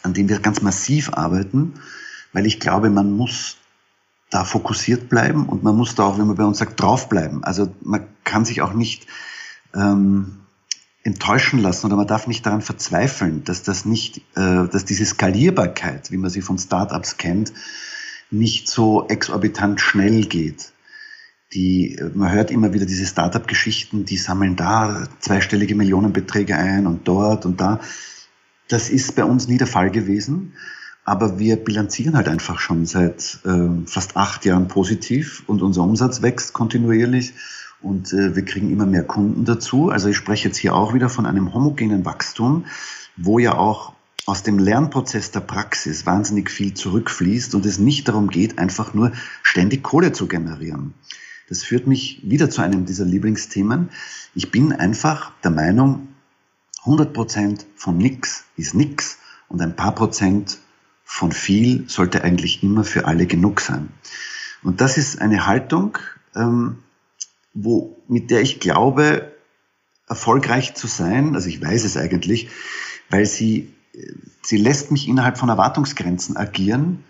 an dem wir ganz massiv arbeiten, weil ich glaube, man muss da fokussiert bleiben und man muss da auch, wenn man bei uns sagt, draufbleiben. Also man kann sich auch nicht ähm, enttäuschen lassen oder man darf nicht daran verzweifeln, dass das nicht, äh, dass diese Skalierbarkeit, wie man sie von Startups kennt, nicht so exorbitant schnell geht die, man hört immer wieder diese Startup-Geschichten, die sammeln da zweistellige Millionenbeträge ein und dort und da. Das ist bei uns nie der Fall gewesen, aber wir bilanzieren halt einfach schon seit äh, fast acht Jahren positiv und unser Umsatz wächst kontinuierlich und äh, wir kriegen immer mehr Kunden dazu. Also ich spreche jetzt hier auch wieder von einem homogenen Wachstum, wo ja auch aus dem Lernprozess der Praxis wahnsinnig viel zurückfließt und es nicht darum geht, einfach nur ständig Kohle zu generieren. Das führt mich wieder zu einem dieser Lieblingsthemen. Ich bin einfach der Meinung, 100 Prozent von nix ist nix und ein paar Prozent von viel sollte eigentlich immer für alle genug sein. Und das ist eine Haltung, ähm, wo, mit der ich glaube, erfolgreich zu sein, also ich weiß es eigentlich, weil sie, sie lässt mich innerhalb von Erwartungsgrenzen agieren,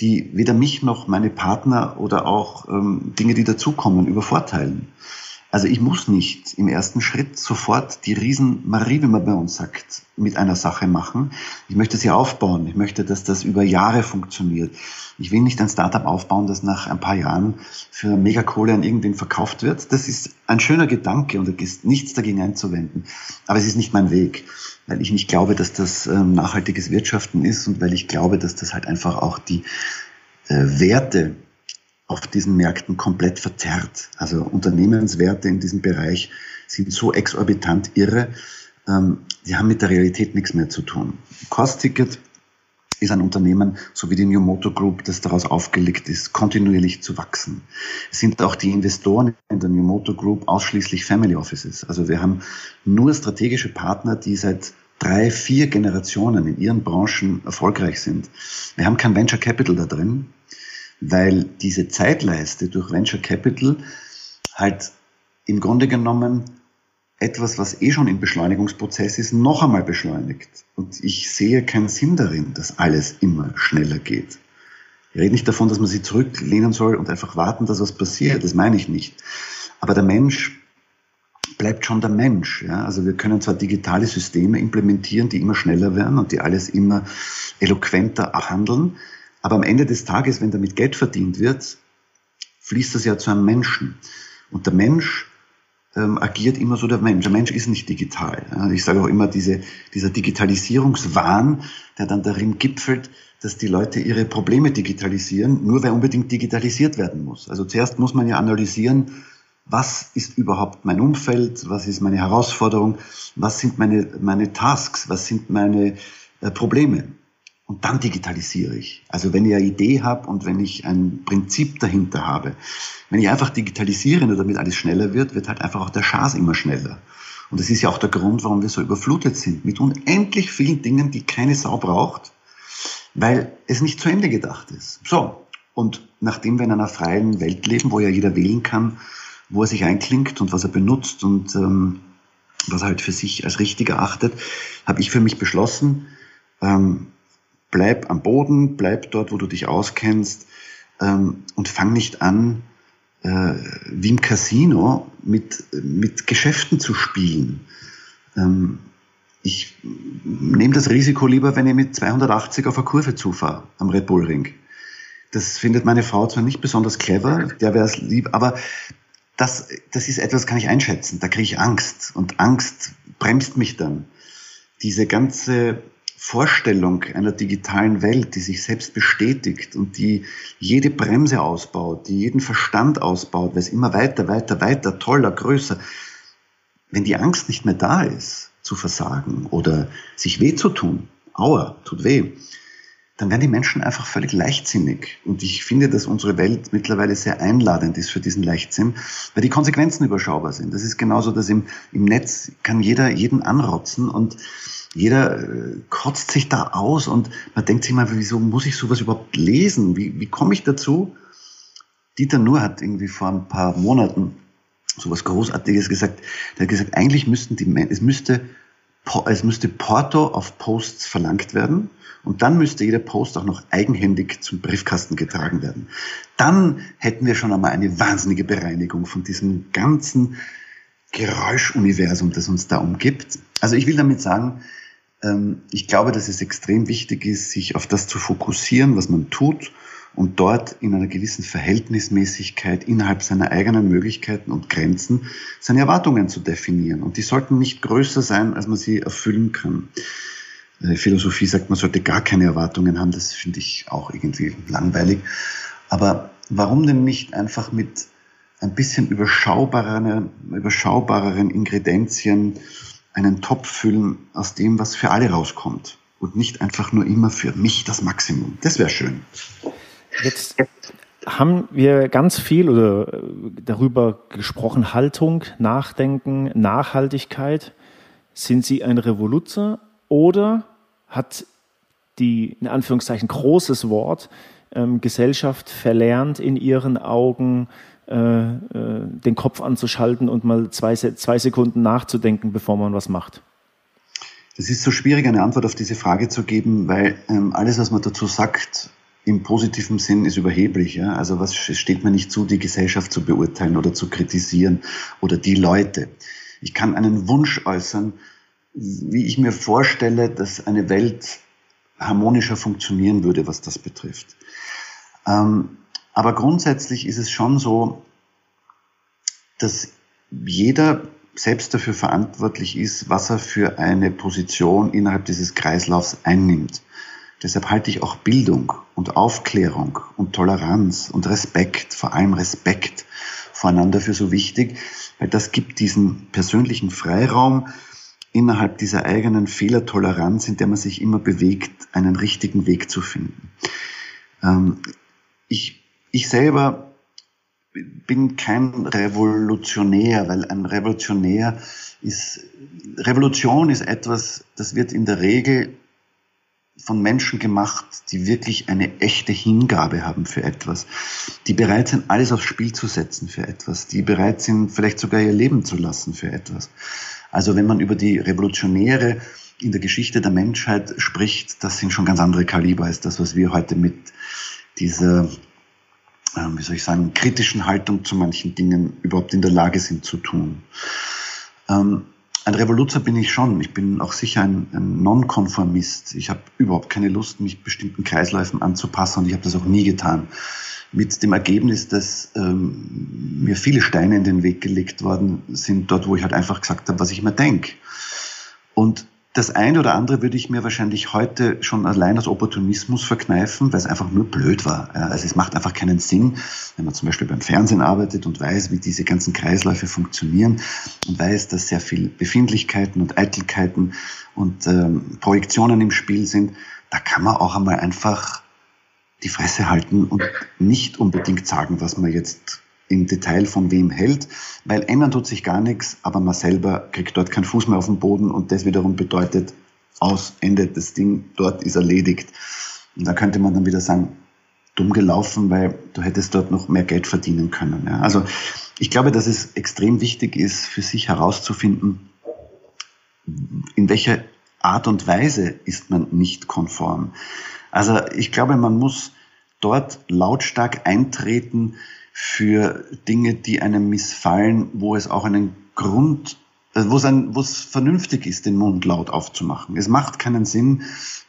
die weder mich noch meine Partner oder auch ähm, Dinge, die dazukommen, übervorteilen. Also ich muss nicht im ersten Schritt sofort die Riesen-Marie, wie man bei uns sagt, mit einer Sache machen. Ich möchte sie aufbauen. Ich möchte, dass das über Jahre funktioniert. Ich will nicht ein Startup aufbauen, das nach ein paar Jahren für Megakohle an irgendwen verkauft wird. Das ist ein schöner Gedanke und da ist nichts dagegen einzuwenden. Aber es ist nicht mein Weg, weil ich nicht glaube, dass das ähm, nachhaltiges Wirtschaften ist und weil ich glaube, dass das halt einfach auch die äh, Werte auf diesen Märkten komplett verzerrt. Also Unternehmenswerte in diesem Bereich sind so exorbitant irre, ähm, die haben mit der Realität nichts mehr zu tun. Cost-Ticket ist ein Unternehmen, so wie die New Motor Group, das daraus aufgelegt ist, kontinuierlich zu wachsen. Es sind auch die Investoren in der New Motor Group ausschließlich Family Offices. Also wir haben nur strategische Partner, die seit drei, vier Generationen in ihren Branchen erfolgreich sind. Wir haben kein Venture Capital da drin. Weil diese Zeitleiste durch Venture Capital halt im Grunde genommen etwas, was eh schon im Beschleunigungsprozess ist, noch einmal beschleunigt. Und ich sehe keinen Sinn darin, dass alles immer schneller geht. Ich rede nicht davon, dass man sich zurücklehnen soll und einfach warten, dass was passiert. Das meine ich nicht. Aber der Mensch bleibt schon der Mensch. Ja? Also wir können zwar digitale Systeme implementieren, die immer schneller werden und die alles immer eloquenter handeln, aber am Ende des Tages, wenn damit Geld verdient wird, fließt das ja zu einem Menschen. Und der Mensch ähm, agiert immer so der Mensch. Der Mensch ist nicht digital. Ich sage auch immer, diese, dieser Digitalisierungswahn, der dann darin gipfelt, dass die Leute ihre Probleme digitalisieren, nur weil unbedingt digitalisiert werden muss. Also zuerst muss man ja analysieren, was ist überhaupt mein Umfeld, was ist meine Herausforderung, was sind meine, meine Tasks, was sind meine äh, Probleme. Und dann digitalisiere ich. Also wenn ich eine Idee habe und wenn ich ein Prinzip dahinter habe, wenn ich einfach digitalisiere, nur damit alles schneller wird, wird halt einfach auch der Schaß immer schneller. Und das ist ja auch der Grund, warum wir so überflutet sind mit unendlich vielen Dingen, die keine Sau braucht, weil es nicht zu Ende gedacht ist. So. Und nachdem wir in einer freien Welt leben, wo ja jeder wählen kann, wo er sich einklingt und was er benutzt und ähm, was er halt für sich als richtig erachtet, habe ich für mich beschlossen, ähm, bleib am Boden, bleib dort, wo du dich auskennst ähm, und fang nicht an, äh, wie im Casino mit, mit Geschäften zu spielen. Ähm, ich nehme das Risiko lieber, wenn ich mit 280 auf eine Kurve zufahre am Red Bull Ring. Das findet meine Frau zwar nicht besonders clever, der wäre es lieb, aber das, das ist etwas, kann ich einschätzen. Da kriege ich Angst. Und Angst bremst mich dann. Diese ganze Vorstellung einer digitalen Welt, die sich selbst bestätigt und die jede Bremse ausbaut, die jeden Verstand ausbaut, weil es immer weiter, weiter, weiter, toller, größer. Wenn die Angst nicht mehr da ist, zu versagen oder sich weh zu tun, aua, tut weh, dann werden die Menschen einfach völlig leichtsinnig. Und ich finde, dass unsere Welt mittlerweile sehr einladend ist für diesen Leichtsinn, weil die Konsequenzen überschaubar sind. Das ist genauso, dass im, im Netz kann jeder jeden anrotzen und jeder äh, kotzt sich da aus und man denkt sich mal, wieso muss ich sowas überhaupt lesen? Wie, wie komme ich dazu? Dieter Nuhr hat irgendwie vor ein paar Monaten sowas Großartiges gesagt. Der hat gesagt, eigentlich müssten die, es müsste, es müsste Porto auf Posts verlangt werden und dann müsste jeder Post auch noch eigenhändig zum Briefkasten getragen werden. Dann hätten wir schon einmal eine wahnsinnige Bereinigung von diesem ganzen Geräuschuniversum, das uns da umgibt. Also ich will damit sagen, ähm, ich glaube, dass es extrem wichtig ist, sich auf das zu fokussieren, was man tut und dort in einer gewissen Verhältnismäßigkeit innerhalb seiner eigenen Möglichkeiten und Grenzen seine Erwartungen zu definieren. Und die sollten nicht größer sein, als man sie erfüllen kann. Äh, Philosophie sagt, man sollte gar keine Erwartungen haben, das finde ich auch irgendwie langweilig. Aber warum denn nicht einfach mit ein bisschen überschaubareren, überschaubareren Ingredienzien einen Topf füllen aus dem, was für alle rauskommt und nicht einfach nur immer für mich das Maximum. Das wäre schön. Jetzt haben wir ganz viel oder darüber gesprochen, Haltung, Nachdenken, Nachhaltigkeit. Sind Sie ein Revoluzer oder hat die, in Anführungszeichen, großes Wort, ähm, Gesellschaft verlernt, in ihren Augen äh, äh, den Kopf anzuschalten und mal zwei, zwei Sekunden nachzudenken, bevor man was macht? Es ist so schwierig, eine Antwort auf diese Frage zu geben, weil ähm, alles, was man dazu sagt, im positiven Sinn ist überheblich. Ja? Also was steht mir nicht zu, die Gesellschaft zu beurteilen oder zu kritisieren oder die Leute. Ich kann einen Wunsch äußern, wie ich mir vorstelle, dass eine Welt harmonischer funktionieren würde, was das betrifft. Ähm, aber grundsätzlich ist es schon so, dass jeder selbst dafür verantwortlich ist, was er für eine Position innerhalb dieses Kreislaufs einnimmt. Deshalb halte ich auch Bildung und Aufklärung und Toleranz und Respekt, vor allem Respekt voreinander für so wichtig, weil das gibt diesen persönlichen Freiraum, innerhalb dieser eigenen Fehlertoleranz, in der man sich immer bewegt, einen richtigen Weg zu finden. Ähm, ich, ich selber bin kein Revolutionär, weil ein Revolutionär ist, Revolution ist etwas, das wird in der Regel von Menschen gemacht, die wirklich eine echte Hingabe haben für etwas, die bereit sind, alles aufs Spiel zu setzen für etwas, die bereit sind, vielleicht sogar ihr Leben zu lassen für etwas. Also wenn man über die Revolutionäre in der Geschichte der Menschheit spricht, das sind schon ganz andere Kaliber als das, was wir heute mit dieser, äh, wie soll ich sagen, kritischen Haltung zu manchen Dingen überhaupt in der Lage sind zu tun. Ein Revoluzer bin ich schon. Ich bin auch sicher ein, ein Nonkonformist. Ich habe überhaupt keine Lust, mich bestimmten Kreisläufen anzupassen und ich habe das auch nie getan. Mit dem Ergebnis, dass ähm, mir viele Steine in den Weg gelegt worden sind, dort, wo ich halt einfach gesagt habe, was ich mir denke. Und das eine oder andere würde ich mir wahrscheinlich heute schon allein aus Opportunismus verkneifen, weil es einfach nur blöd war. Also es macht einfach keinen Sinn, wenn man zum Beispiel beim Fernsehen arbeitet und weiß, wie diese ganzen Kreisläufe funktionieren und weiß, dass sehr viel Befindlichkeiten und Eitelkeiten und ähm, Projektionen im Spiel sind. Da kann man auch einmal einfach die Fresse halten und nicht unbedingt sagen, was man jetzt im Detail von wem hält, weil ändern tut sich gar nichts, aber man selber kriegt dort keinen Fuß mehr auf den Boden und das wiederum bedeutet, aus, endet das Ding, dort ist erledigt. Und da könnte man dann wieder sagen, dumm gelaufen, weil du hättest dort noch mehr Geld verdienen können. Ja. Also ich glaube, dass es extrem wichtig ist, für sich herauszufinden, in welcher Art und Weise ist man nicht konform. Also ich glaube, man muss dort lautstark eintreten, für Dinge, die einem missfallen, wo es auch einen Grund, äh, wo es, ein, wo es vernünftig ist, den Mund laut aufzumachen. Es macht keinen Sinn,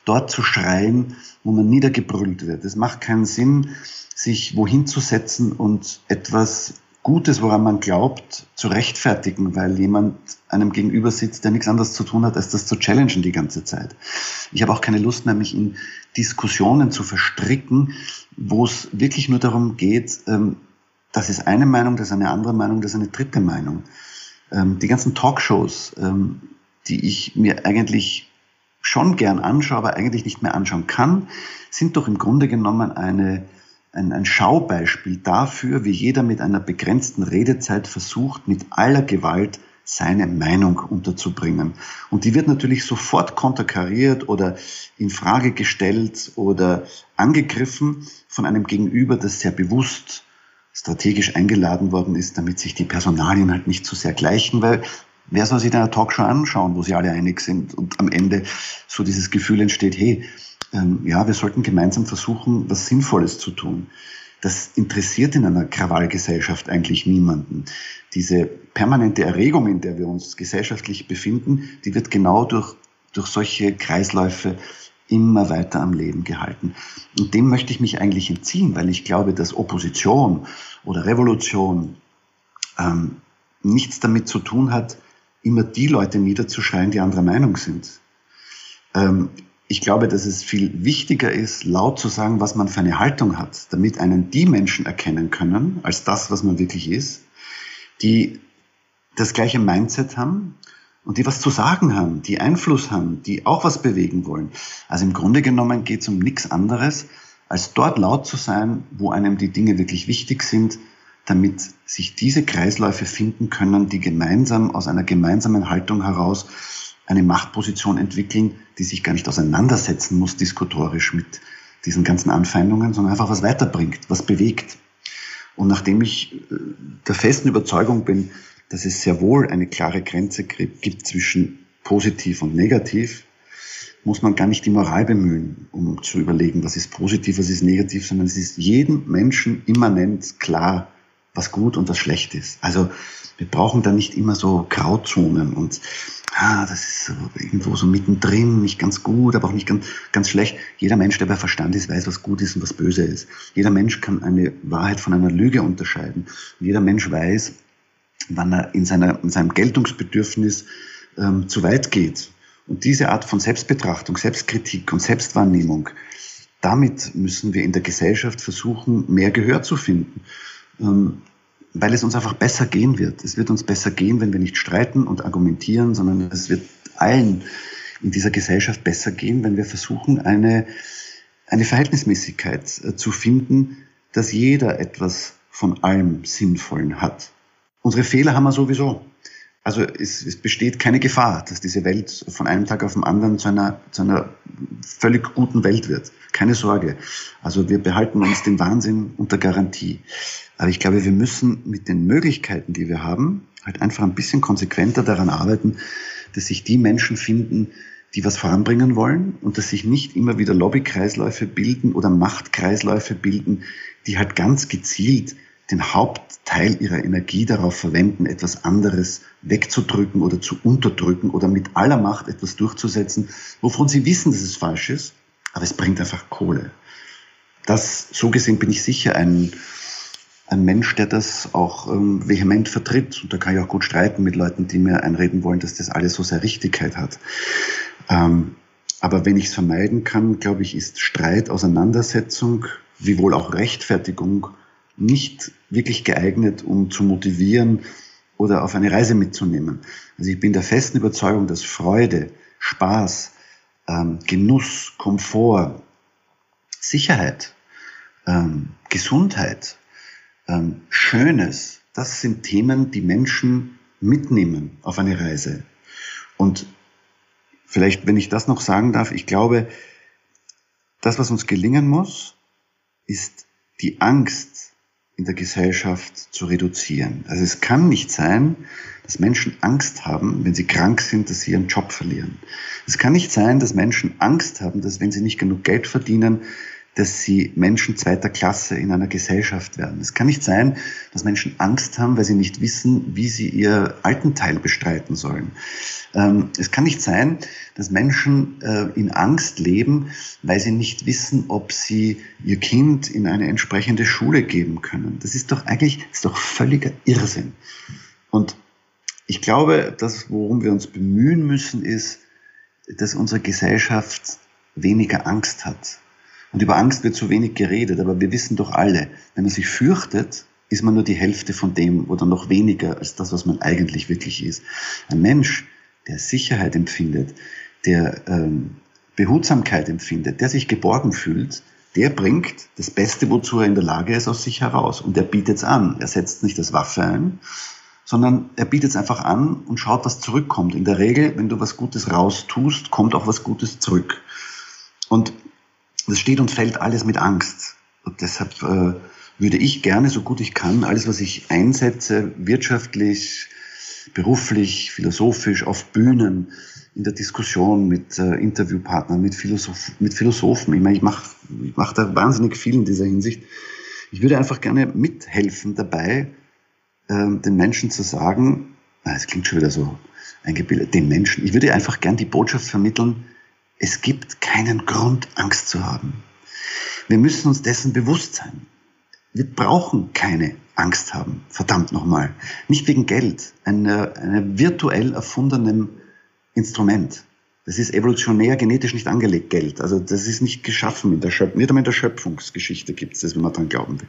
dort zu schreien, wo man niedergebrüllt wird. Es macht keinen Sinn, sich wohin zu setzen und etwas Gutes, woran man glaubt, zu rechtfertigen, weil jemand einem gegenüber sitzt, der nichts anderes zu tun hat, als das zu challengen die ganze Zeit. Ich habe auch keine Lust mehr, mich in Diskussionen zu verstricken, wo es wirklich nur darum geht, ähm, das ist eine Meinung, das ist eine andere Meinung, das ist eine dritte Meinung. Ähm, die ganzen Talkshows, ähm, die ich mir eigentlich schon gern anschaue, aber eigentlich nicht mehr anschauen kann, sind doch im Grunde genommen eine, ein, ein Schaubeispiel dafür, wie jeder mit einer begrenzten Redezeit versucht, mit aller Gewalt seine Meinung unterzubringen. Und die wird natürlich sofort konterkariert oder in Frage gestellt oder angegriffen von einem Gegenüber, das sehr bewusst strategisch eingeladen worden ist, damit sich die Personalien halt nicht zu sehr gleichen, weil wer soll sich da eine Talkshow anschauen, wo sie alle einig sind und am Ende so dieses Gefühl entsteht, hey, ähm, ja, wir sollten gemeinsam versuchen, was Sinnvolles zu tun. Das interessiert in einer Krawallgesellschaft eigentlich niemanden. Diese permanente Erregung, in der wir uns gesellschaftlich befinden, die wird genau durch, durch solche Kreisläufe immer weiter am Leben gehalten. Und dem möchte ich mich eigentlich entziehen, weil ich glaube, dass Opposition oder Revolution ähm, nichts damit zu tun hat, immer die Leute niederzuschreien, die anderer Meinung sind. Ähm, ich glaube, dass es viel wichtiger ist, laut zu sagen, was man für eine Haltung hat, damit einen die Menschen erkennen können, als das, was man wirklich ist, die das gleiche Mindset haben und die was zu sagen haben, die Einfluss haben, die auch was bewegen wollen. Also im Grunde genommen geht es um nichts anderes, als dort laut zu sein, wo einem die Dinge wirklich wichtig sind, damit sich diese Kreisläufe finden können, die gemeinsam aus einer gemeinsamen Haltung heraus eine Machtposition entwickeln, die sich gar nicht auseinandersetzen muss diskutorisch mit diesen ganzen Anfeindungen, sondern einfach was weiterbringt, was bewegt. Und nachdem ich äh, der festen Überzeugung bin, dass es sehr wohl eine klare Grenze gibt zwischen positiv und negativ, muss man gar nicht die Moral bemühen, um zu überlegen, was ist positiv, was ist negativ, sondern es ist jedem Menschen immanent klar, was gut und was schlecht ist. Also wir brauchen da nicht immer so Grauzonen und ah, das ist so irgendwo so mittendrin, nicht ganz gut, aber auch nicht ganz, ganz schlecht. Jeder Mensch, der bei Verstand ist, weiß, was gut ist und was böse ist. Jeder Mensch kann eine Wahrheit von einer Lüge unterscheiden. Und jeder Mensch weiß, wann er in, seiner, in seinem Geltungsbedürfnis ähm, zu weit geht. Und diese Art von Selbstbetrachtung, Selbstkritik und Selbstwahrnehmung, damit müssen wir in der Gesellschaft versuchen, mehr Gehör zu finden, ähm, weil es uns einfach besser gehen wird. Es wird uns besser gehen, wenn wir nicht streiten und argumentieren, sondern es wird allen in dieser Gesellschaft besser gehen, wenn wir versuchen, eine, eine Verhältnismäßigkeit äh, zu finden, dass jeder etwas von allem Sinnvollen hat. Unsere Fehler haben wir sowieso. Also es, es, besteht keine Gefahr, dass diese Welt von einem Tag auf den anderen zu einer, zu einer völlig guten Welt wird. Keine Sorge. Also wir behalten uns den Wahnsinn unter Garantie. Aber ich glaube, wir müssen mit den Möglichkeiten, die wir haben, halt einfach ein bisschen konsequenter daran arbeiten, dass sich die Menschen finden, die was voranbringen wollen und dass sich nicht immer wieder Lobbykreisläufe bilden oder Machtkreisläufe bilden, die halt ganz gezielt den Hauptteil ihrer Energie darauf verwenden, etwas anderes wegzudrücken oder zu unterdrücken oder mit aller Macht etwas durchzusetzen, wovon sie wissen, dass es falsch ist, aber es bringt einfach Kohle. Das, so gesehen bin ich sicher ein, ein Mensch, der das auch ähm, vehement vertritt. Und da kann ich auch gut streiten mit Leuten, die mir einreden wollen, dass das alles so sehr Richtigkeit hat. Ähm, aber wenn ich es vermeiden kann, glaube ich, ist Streit, Auseinandersetzung, wie wohl auch Rechtfertigung nicht wirklich geeignet, um zu motivieren oder auf eine Reise mitzunehmen. Also ich bin der festen Überzeugung, dass Freude, Spaß, ähm, Genuss, Komfort, Sicherheit, ähm, Gesundheit, ähm, Schönes, das sind Themen, die Menschen mitnehmen auf eine Reise. Und vielleicht, wenn ich das noch sagen darf, ich glaube, das, was uns gelingen muss, ist die Angst in der Gesellschaft zu reduzieren. Also es kann nicht sein, dass Menschen Angst haben, wenn sie krank sind, dass sie ihren Job verlieren. Es kann nicht sein, dass Menschen Angst haben, dass wenn sie nicht genug Geld verdienen, dass sie Menschen zweiter Klasse in einer Gesellschaft werden. Es kann nicht sein, dass Menschen Angst haben, weil sie nicht wissen, wie sie ihr Altenteil bestreiten sollen. Ähm, es kann nicht sein, dass Menschen äh, in Angst leben, weil sie nicht wissen, ob sie ihr Kind in eine entsprechende Schule geben können. Das ist doch eigentlich, ist doch völliger Irrsinn. Und ich glaube, das, worum wir uns bemühen müssen, ist, dass unsere Gesellschaft weniger Angst hat. Und über Angst wird zu wenig geredet, aber wir wissen doch alle, wenn man sich fürchtet, ist man nur die Hälfte von dem oder noch weniger als das, was man eigentlich wirklich ist. Ein Mensch, der Sicherheit empfindet, der ähm, Behutsamkeit empfindet, der sich geborgen fühlt, der bringt das Beste, wozu er in der Lage ist, aus sich heraus. Und er bietet es an. Er setzt nicht das Waffe ein, sondern er bietet es einfach an und schaut, was zurückkommt. In der Regel, wenn du was Gutes raustust, kommt auch was Gutes zurück. Und das steht und fällt alles mit Angst. Und deshalb äh, würde ich gerne, so gut ich kann, alles, was ich einsetze, wirtschaftlich, beruflich, philosophisch, auf Bühnen, in der Diskussion mit äh, Interviewpartnern, mit, Philosoph mit Philosophen. Ich meine, ich mache ich mach da wahnsinnig viel in dieser Hinsicht. Ich würde einfach gerne mithelfen dabei, äh, den Menschen zu sagen, es klingt schon wieder so eingebildet, den Menschen, ich würde einfach gern die Botschaft vermitteln, es gibt keinen Grund, Angst zu haben. Wir müssen uns dessen bewusst sein. Wir brauchen keine Angst haben. Verdammt nochmal. Nicht wegen Geld. Eine, eine virtuell erfundenem Instrument. Das ist evolutionär genetisch nicht angelegt, Geld. Also das ist nicht geschaffen in der Schöpfung. Nicht einmal in der Schöpfungsgeschichte gibt es das, wenn man dran glauben will.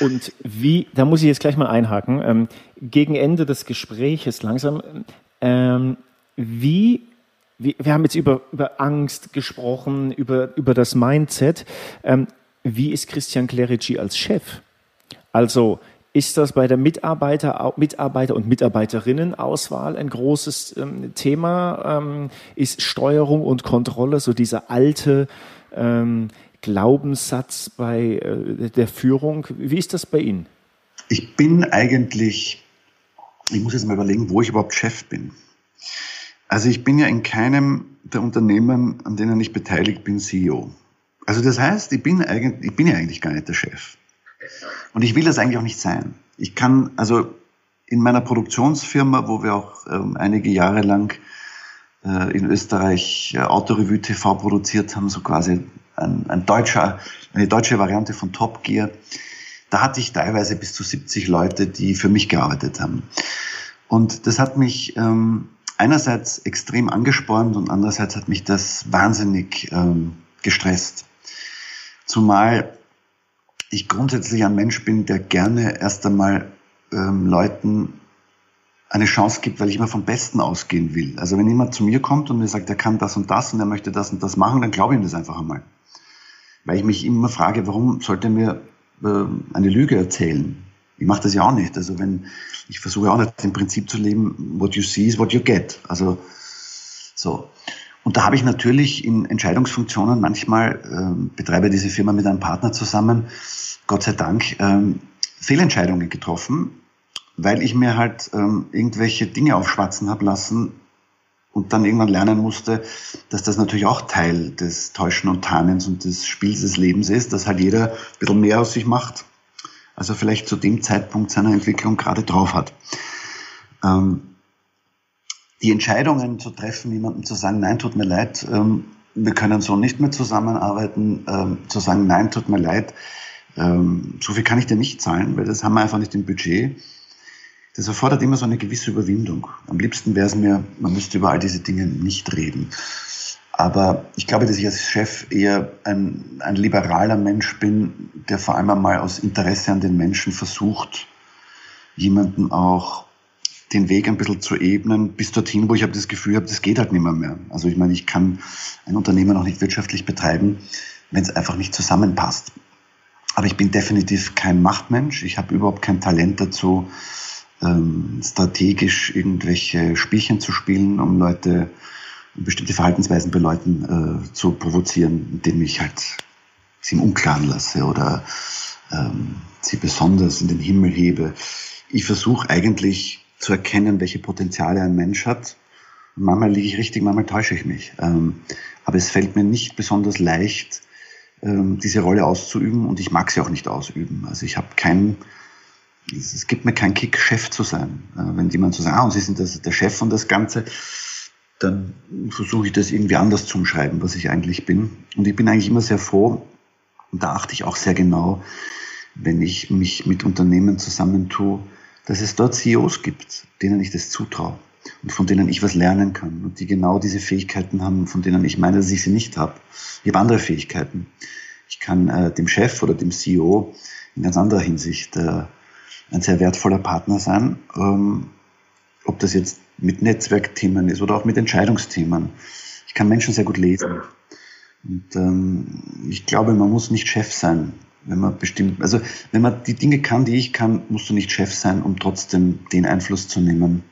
Und wie, da muss ich jetzt gleich mal einhaken, ähm, gegen Ende des Gespräches langsam, ähm, wie wir, wir haben jetzt über, über Angst gesprochen, über, über das Mindset. Ähm, wie ist Christian Clerici als Chef? Also ist das bei der Mitarbeiter, Mitarbeiter und Mitarbeiterinnen-Auswahl ein großes ähm, Thema? Ähm, ist Steuerung und Kontrolle so dieser alte ähm, Glaubenssatz bei äh, der Führung? Wie ist das bei Ihnen? Ich bin eigentlich, ich muss jetzt mal überlegen, wo ich überhaupt Chef bin. Also ich bin ja in keinem der Unternehmen, an denen ich beteiligt bin, CEO. Also das heißt, ich bin, eigentlich, ich bin ja eigentlich gar nicht der Chef. Und ich will das eigentlich auch nicht sein. Ich kann, also in meiner Produktionsfirma, wo wir auch ähm, einige Jahre lang äh, in Österreich äh, Autorevue TV produziert haben, so quasi ein, ein deutscher, eine deutsche Variante von Top Gear, da hatte ich teilweise bis zu 70 Leute, die für mich gearbeitet haben. Und das hat mich ähm, einerseits extrem angespornt und andererseits hat mich das wahnsinnig ähm, gestresst. Zumal ich grundsätzlich ein Mensch bin, der gerne erst einmal ähm, Leuten eine Chance gibt, weil ich immer vom Besten ausgehen will. Also wenn jemand zu mir kommt und mir sagt, er kann das und das und er möchte das und das machen, dann glaube ich ihm das einfach einmal. Weil ich mich immer frage, warum sollte er mir äh, eine Lüge erzählen? Ich mache das ja auch nicht. Also wenn ich versuche auch nicht im Prinzip zu leben, what you see is what you get. Also so. Und da habe ich natürlich in Entscheidungsfunktionen manchmal ähm, betreibe diese Firma mit einem Partner zusammen, Gott sei Dank, ähm, Fehlentscheidungen getroffen, weil ich mir halt ähm, irgendwelche Dinge aufschwatzen habe lassen und dann irgendwann lernen musste, dass das natürlich auch Teil des Täuschen und Tarnens und des Spiels des Lebens ist, dass halt jeder ein bisschen mehr aus sich macht, als er vielleicht zu dem Zeitpunkt seiner Entwicklung gerade drauf hat. Ähm, die Entscheidungen zu treffen, jemandem zu sagen, nein, tut mir leid, ähm, wir können so nicht mehr zusammenarbeiten, ähm, zu sagen, nein, tut mir leid, ähm, so viel kann ich dir nicht zahlen, weil das haben wir einfach nicht im Budget. Das erfordert immer so eine gewisse Überwindung. Am liebsten wäre es mir, man müsste über all diese Dinge nicht reden. Aber ich glaube, dass ich als Chef eher ein, ein liberaler Mensch bin, der vor allem einmal aus Interesse an den Menschen versucht, jemanden auch den Weg ein bisschen zu ebnen, bis dorthin, wo ich habe das Gefühl habe, das geht halt nicht mehr, mehr. Also ich meine, ich kann ein Unternehmen noch nicht wirtschaftlich betreiben, wenn es einfach nicht zusammenpasst. Aber ich bin definitiv kein Machtmensch. Ich habe überhaupt kein Talent dazu, ähm, strategisch irgendwelche Spielchen zu spielen, um Leute, bestimmte Verhaltensweisen bei Leuten äh, zu provozieren, indem ich halt sie im Unklaren lasse oder ähm, sie besonders in den Himmel hebe. Ich versuche eigentlich zu erkennen, welche Potenziale ein Mensch hat. manchmal liege ich richtig, manchmal täusche ich mich. Ähm, aber es fällt mir nicht besonders leicht, ähm, diese Rolle auszuüben und ich mag sie auch nicht ausüben. Also ich habe keinen, es gibt mir keinen Kick, Chef zu sein. Äh, wenn jemand so sagt, ah, und Sie sind das, der Chef von das Ganze, dann versuche ich das irgendwie anders zu umschreiben, was ich eigentlich bin. Und ich bin eigentlich immer sehr froh, und da achte ich auch sehr genau, wenn ich mich mit Unternehmen zusammentue, dass es dort CEOs gibt, denen ich das zutraue und von denen ich was lernen kann und die genau diese Fähigkeiten haben, von denen ich meine, dass ich sie nicht habe. Ich habe andere Fähigkeiten. Ich kann äh, dem Chef oder dem CEO in ganz anderer Hinsicht äh, ein sehr wertvoller Partner sein, ähm, ob das jetzt mit Netzwerkthemen ist oder auch mit Entscheidungsthemen. Ich kann Menschen sehr gut lesen. Und ähm, ich glaube, man muss nicht Chef sein wenn man bestimmt, also wenn man die Dinge kann, die ich kann, musst du nicht Chef sein, um trotzdem den Einfluss zu nehmen,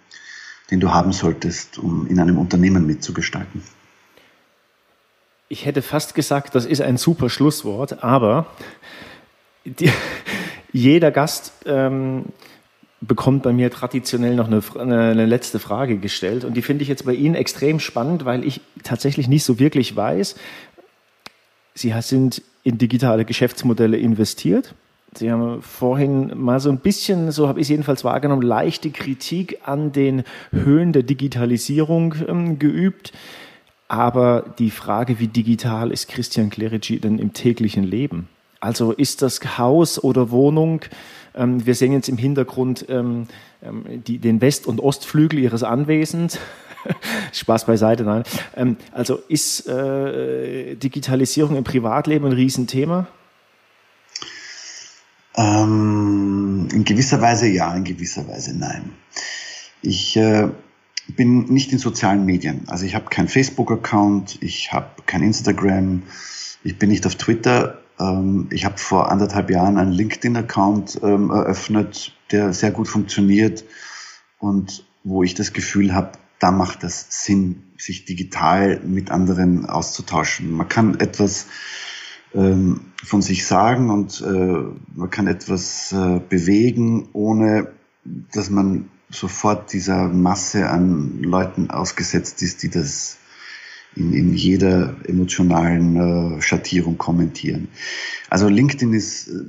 den du haben solltest, um in einem Unternehmen mitzugestalten. Ich hätte fast gesagt, das ist ein super Schlusswort, aber die, jeder Gast ähm, bekommt bei mir traditionell noch eine, eine, letzte Frage gestellt. Und die finde ich jetzt bei Ihnen extrem spannend, weil ich tatsächlich nicht so wirklich weiß. Sie sind in digitale Geschäftsmodelle investiert. Sie haben vorhin mal so ein bisschen, so habe ich es jedenfalls wahrgenommen, leichte Kritik an den Höhen der Digitalisierung ähm, geübt. Aber die Frage, wie digital ist Christian Clerici denn im täglichen Leben? Also ist das Haus oder Wohnung, wir sehen jetzt im Hintergrund ähm, ähm die, den West- und Ostflügel Ihres Anwesens. Spaß beiseite, nein. Ähm, also ist äh, Digitalisierung im Privatleben ein Riesenthema? Ähm, in gewisser Weise ja, in gewisser Weise nein. Ich äh, bin nicht in sozialen Medien. Also ich habe keinen Facebook-Account, ich habe kein Instagram, ich bin nicht auf Twitter. Ähm, ich habe vor anderthalb Jahren einen LinkedIn-Account ähm, eröffnet, der sehr gut funktioniert und wo ich das Gefühl habe, da macht es Sinn, sich digital mit anderen auszutauschen. Man kann etwas ähm, von sich sagen und äh, man kann etwas äh, bewegen, ohne dass man sofort dieser Masse an Leuten ausgesetzt ist, die das in, in jeder emotionalen äh, Schattierung kommentieren. Also LinkedIn ist äh,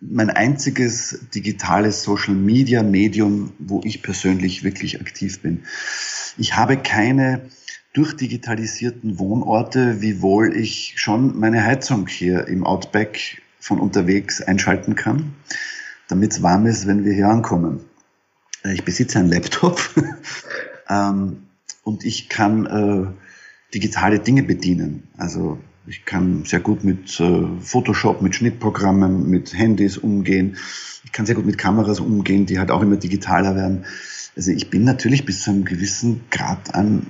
mein einziges digitales Social Media Medium, wo ich persönlich wirklich aktiv bin. Ich habe keine durchdigitalisierten Wohnorte, wiewohl ich schon meine Heizung hier im Outback von unterwegs einschalten kann, damit es warm ist, wenn wir hier ankommen. Ich besitze einen Laptop ähm, und ich kann äh, digitale Dinge bedienen. Also ich kann sehr gut mit äh, Photoshop, mit Schnittprogrammen, mit Handys umgehen. Ich kann sehr gut mit Kameras umgehen, die halt auch immer digitaler werden. Also ich bin natürlich bis zu einem gewissen Grad ein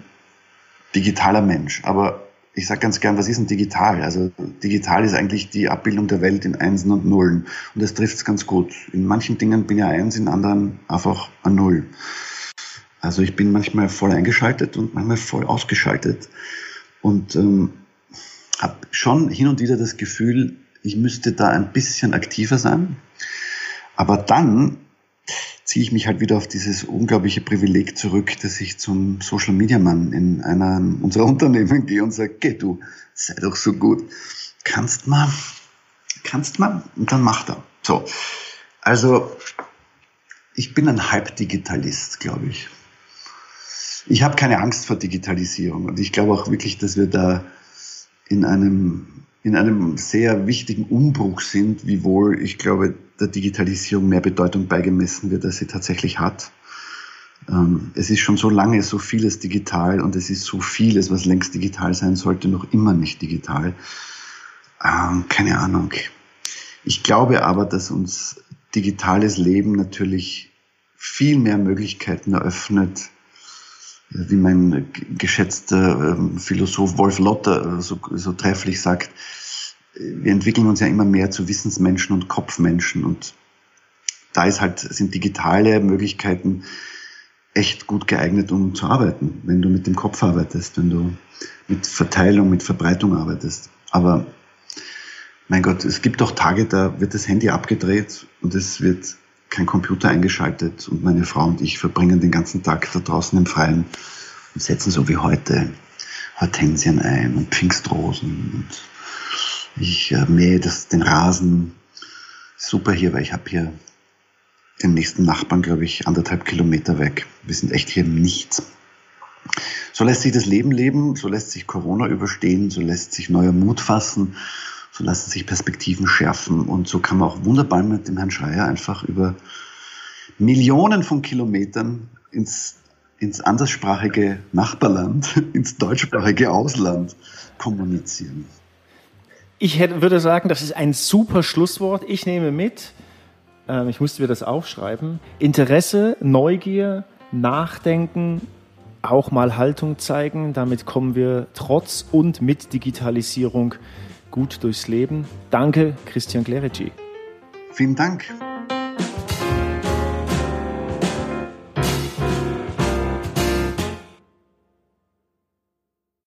digitaler Mensch, aber ich sage ganz gern, was ist denn digital? Also digital ist eigentlich die Abbildung der Welt in Einsen und Nullen. Und das trifft es ganz gut. In manchen Dingen bin ich eins, in anderen einfach ein Null. Also ich bin manchmal voll eingeschaltet und manchmal voll ausgeschaltet. Und ähm, habe schon hin und wieder das Gefühl, ich müsste da ein bisschen aktiver sein. Aber dann ziehe ich mich halt wieder auf dieses unglaubliche Privileg zurück, dass ich zum Social Media Mann in einer unserer Unternehmen gehe und sage, geh du, sei doch so gut. Kannst mal, kannst mal und dann macht er. So. Also, ich bin ein Halbdigitalist, glaube ich. Ich habe keine Angst vor Digitalisierung und ich glaube auch wirklich, dass wir da in einem, in einem sehr wichtigen Umbruch sind, wiewohl ich glaube, der Digitalisierung mehr Bedeutung beigemessen wird, als sie tatsächlich hat. Ähm, es ist schon so lange so vieles digital und es ist so vieles, was längst digital sein sollte, noch immer nicht digital. Ähm, keine Ahnung. Ich glaube aber, dass uns digitales Leben natürlich viel mehr Möglichkeiten eröffnet, wie mein geschätzter ähm, Philosoph Wolf Lotter so, so trefflich sagt, wir entwickeln uns ja immer mehr zu Wissensmenschen und Kopfmenschen und da ist halt, sind digitale Möglichkeiten echt gut geeignet, um zu arbeiten, wenn du mit dem Kopf arbeitest, wenn du mit Verteilung, mit Verbreitung arbeitest. Aber mein Gott, es gibt auch Tage, da wird das Handy abgedreht und es wird kein Computer eingeschaltet und meine Frau und ich verbringen den ganzen Tag da draußen im Freien und setzen so wie heute Hortensien ein und Pfingstrosen und ich äh, mähe das, den Rasen. Super hier, weil ich habe hier den nächsten Nachbarn, glaube ich, anderthalb Kilometer weg. Wir sind echt hier im Nichts. So lässt sich das Leben leben, so lässt sich Corona überstehen, so lässt sich neuer Mut fassen, so lassen sich Perspektiven schärfen und so kann man auch wunderbar mit dem Herrn Schreier einfach über Millionen von Kilometern ins, ins anderssprachige Nachbarland, ins deutschsprachige Ausland kommunizieren. Ich hätte, würde sagen, das ist ein super Schlusswort. Ich nehme mit, äh, ich musste mir das aufschreiben, Interesse, Neugier, Nachdenken, auch mal Haltung zeigen. Damit kommen wir trotz und mit Digitalisierung gut durchs Leben. Danke, Christian Clerici. Vielen Dank.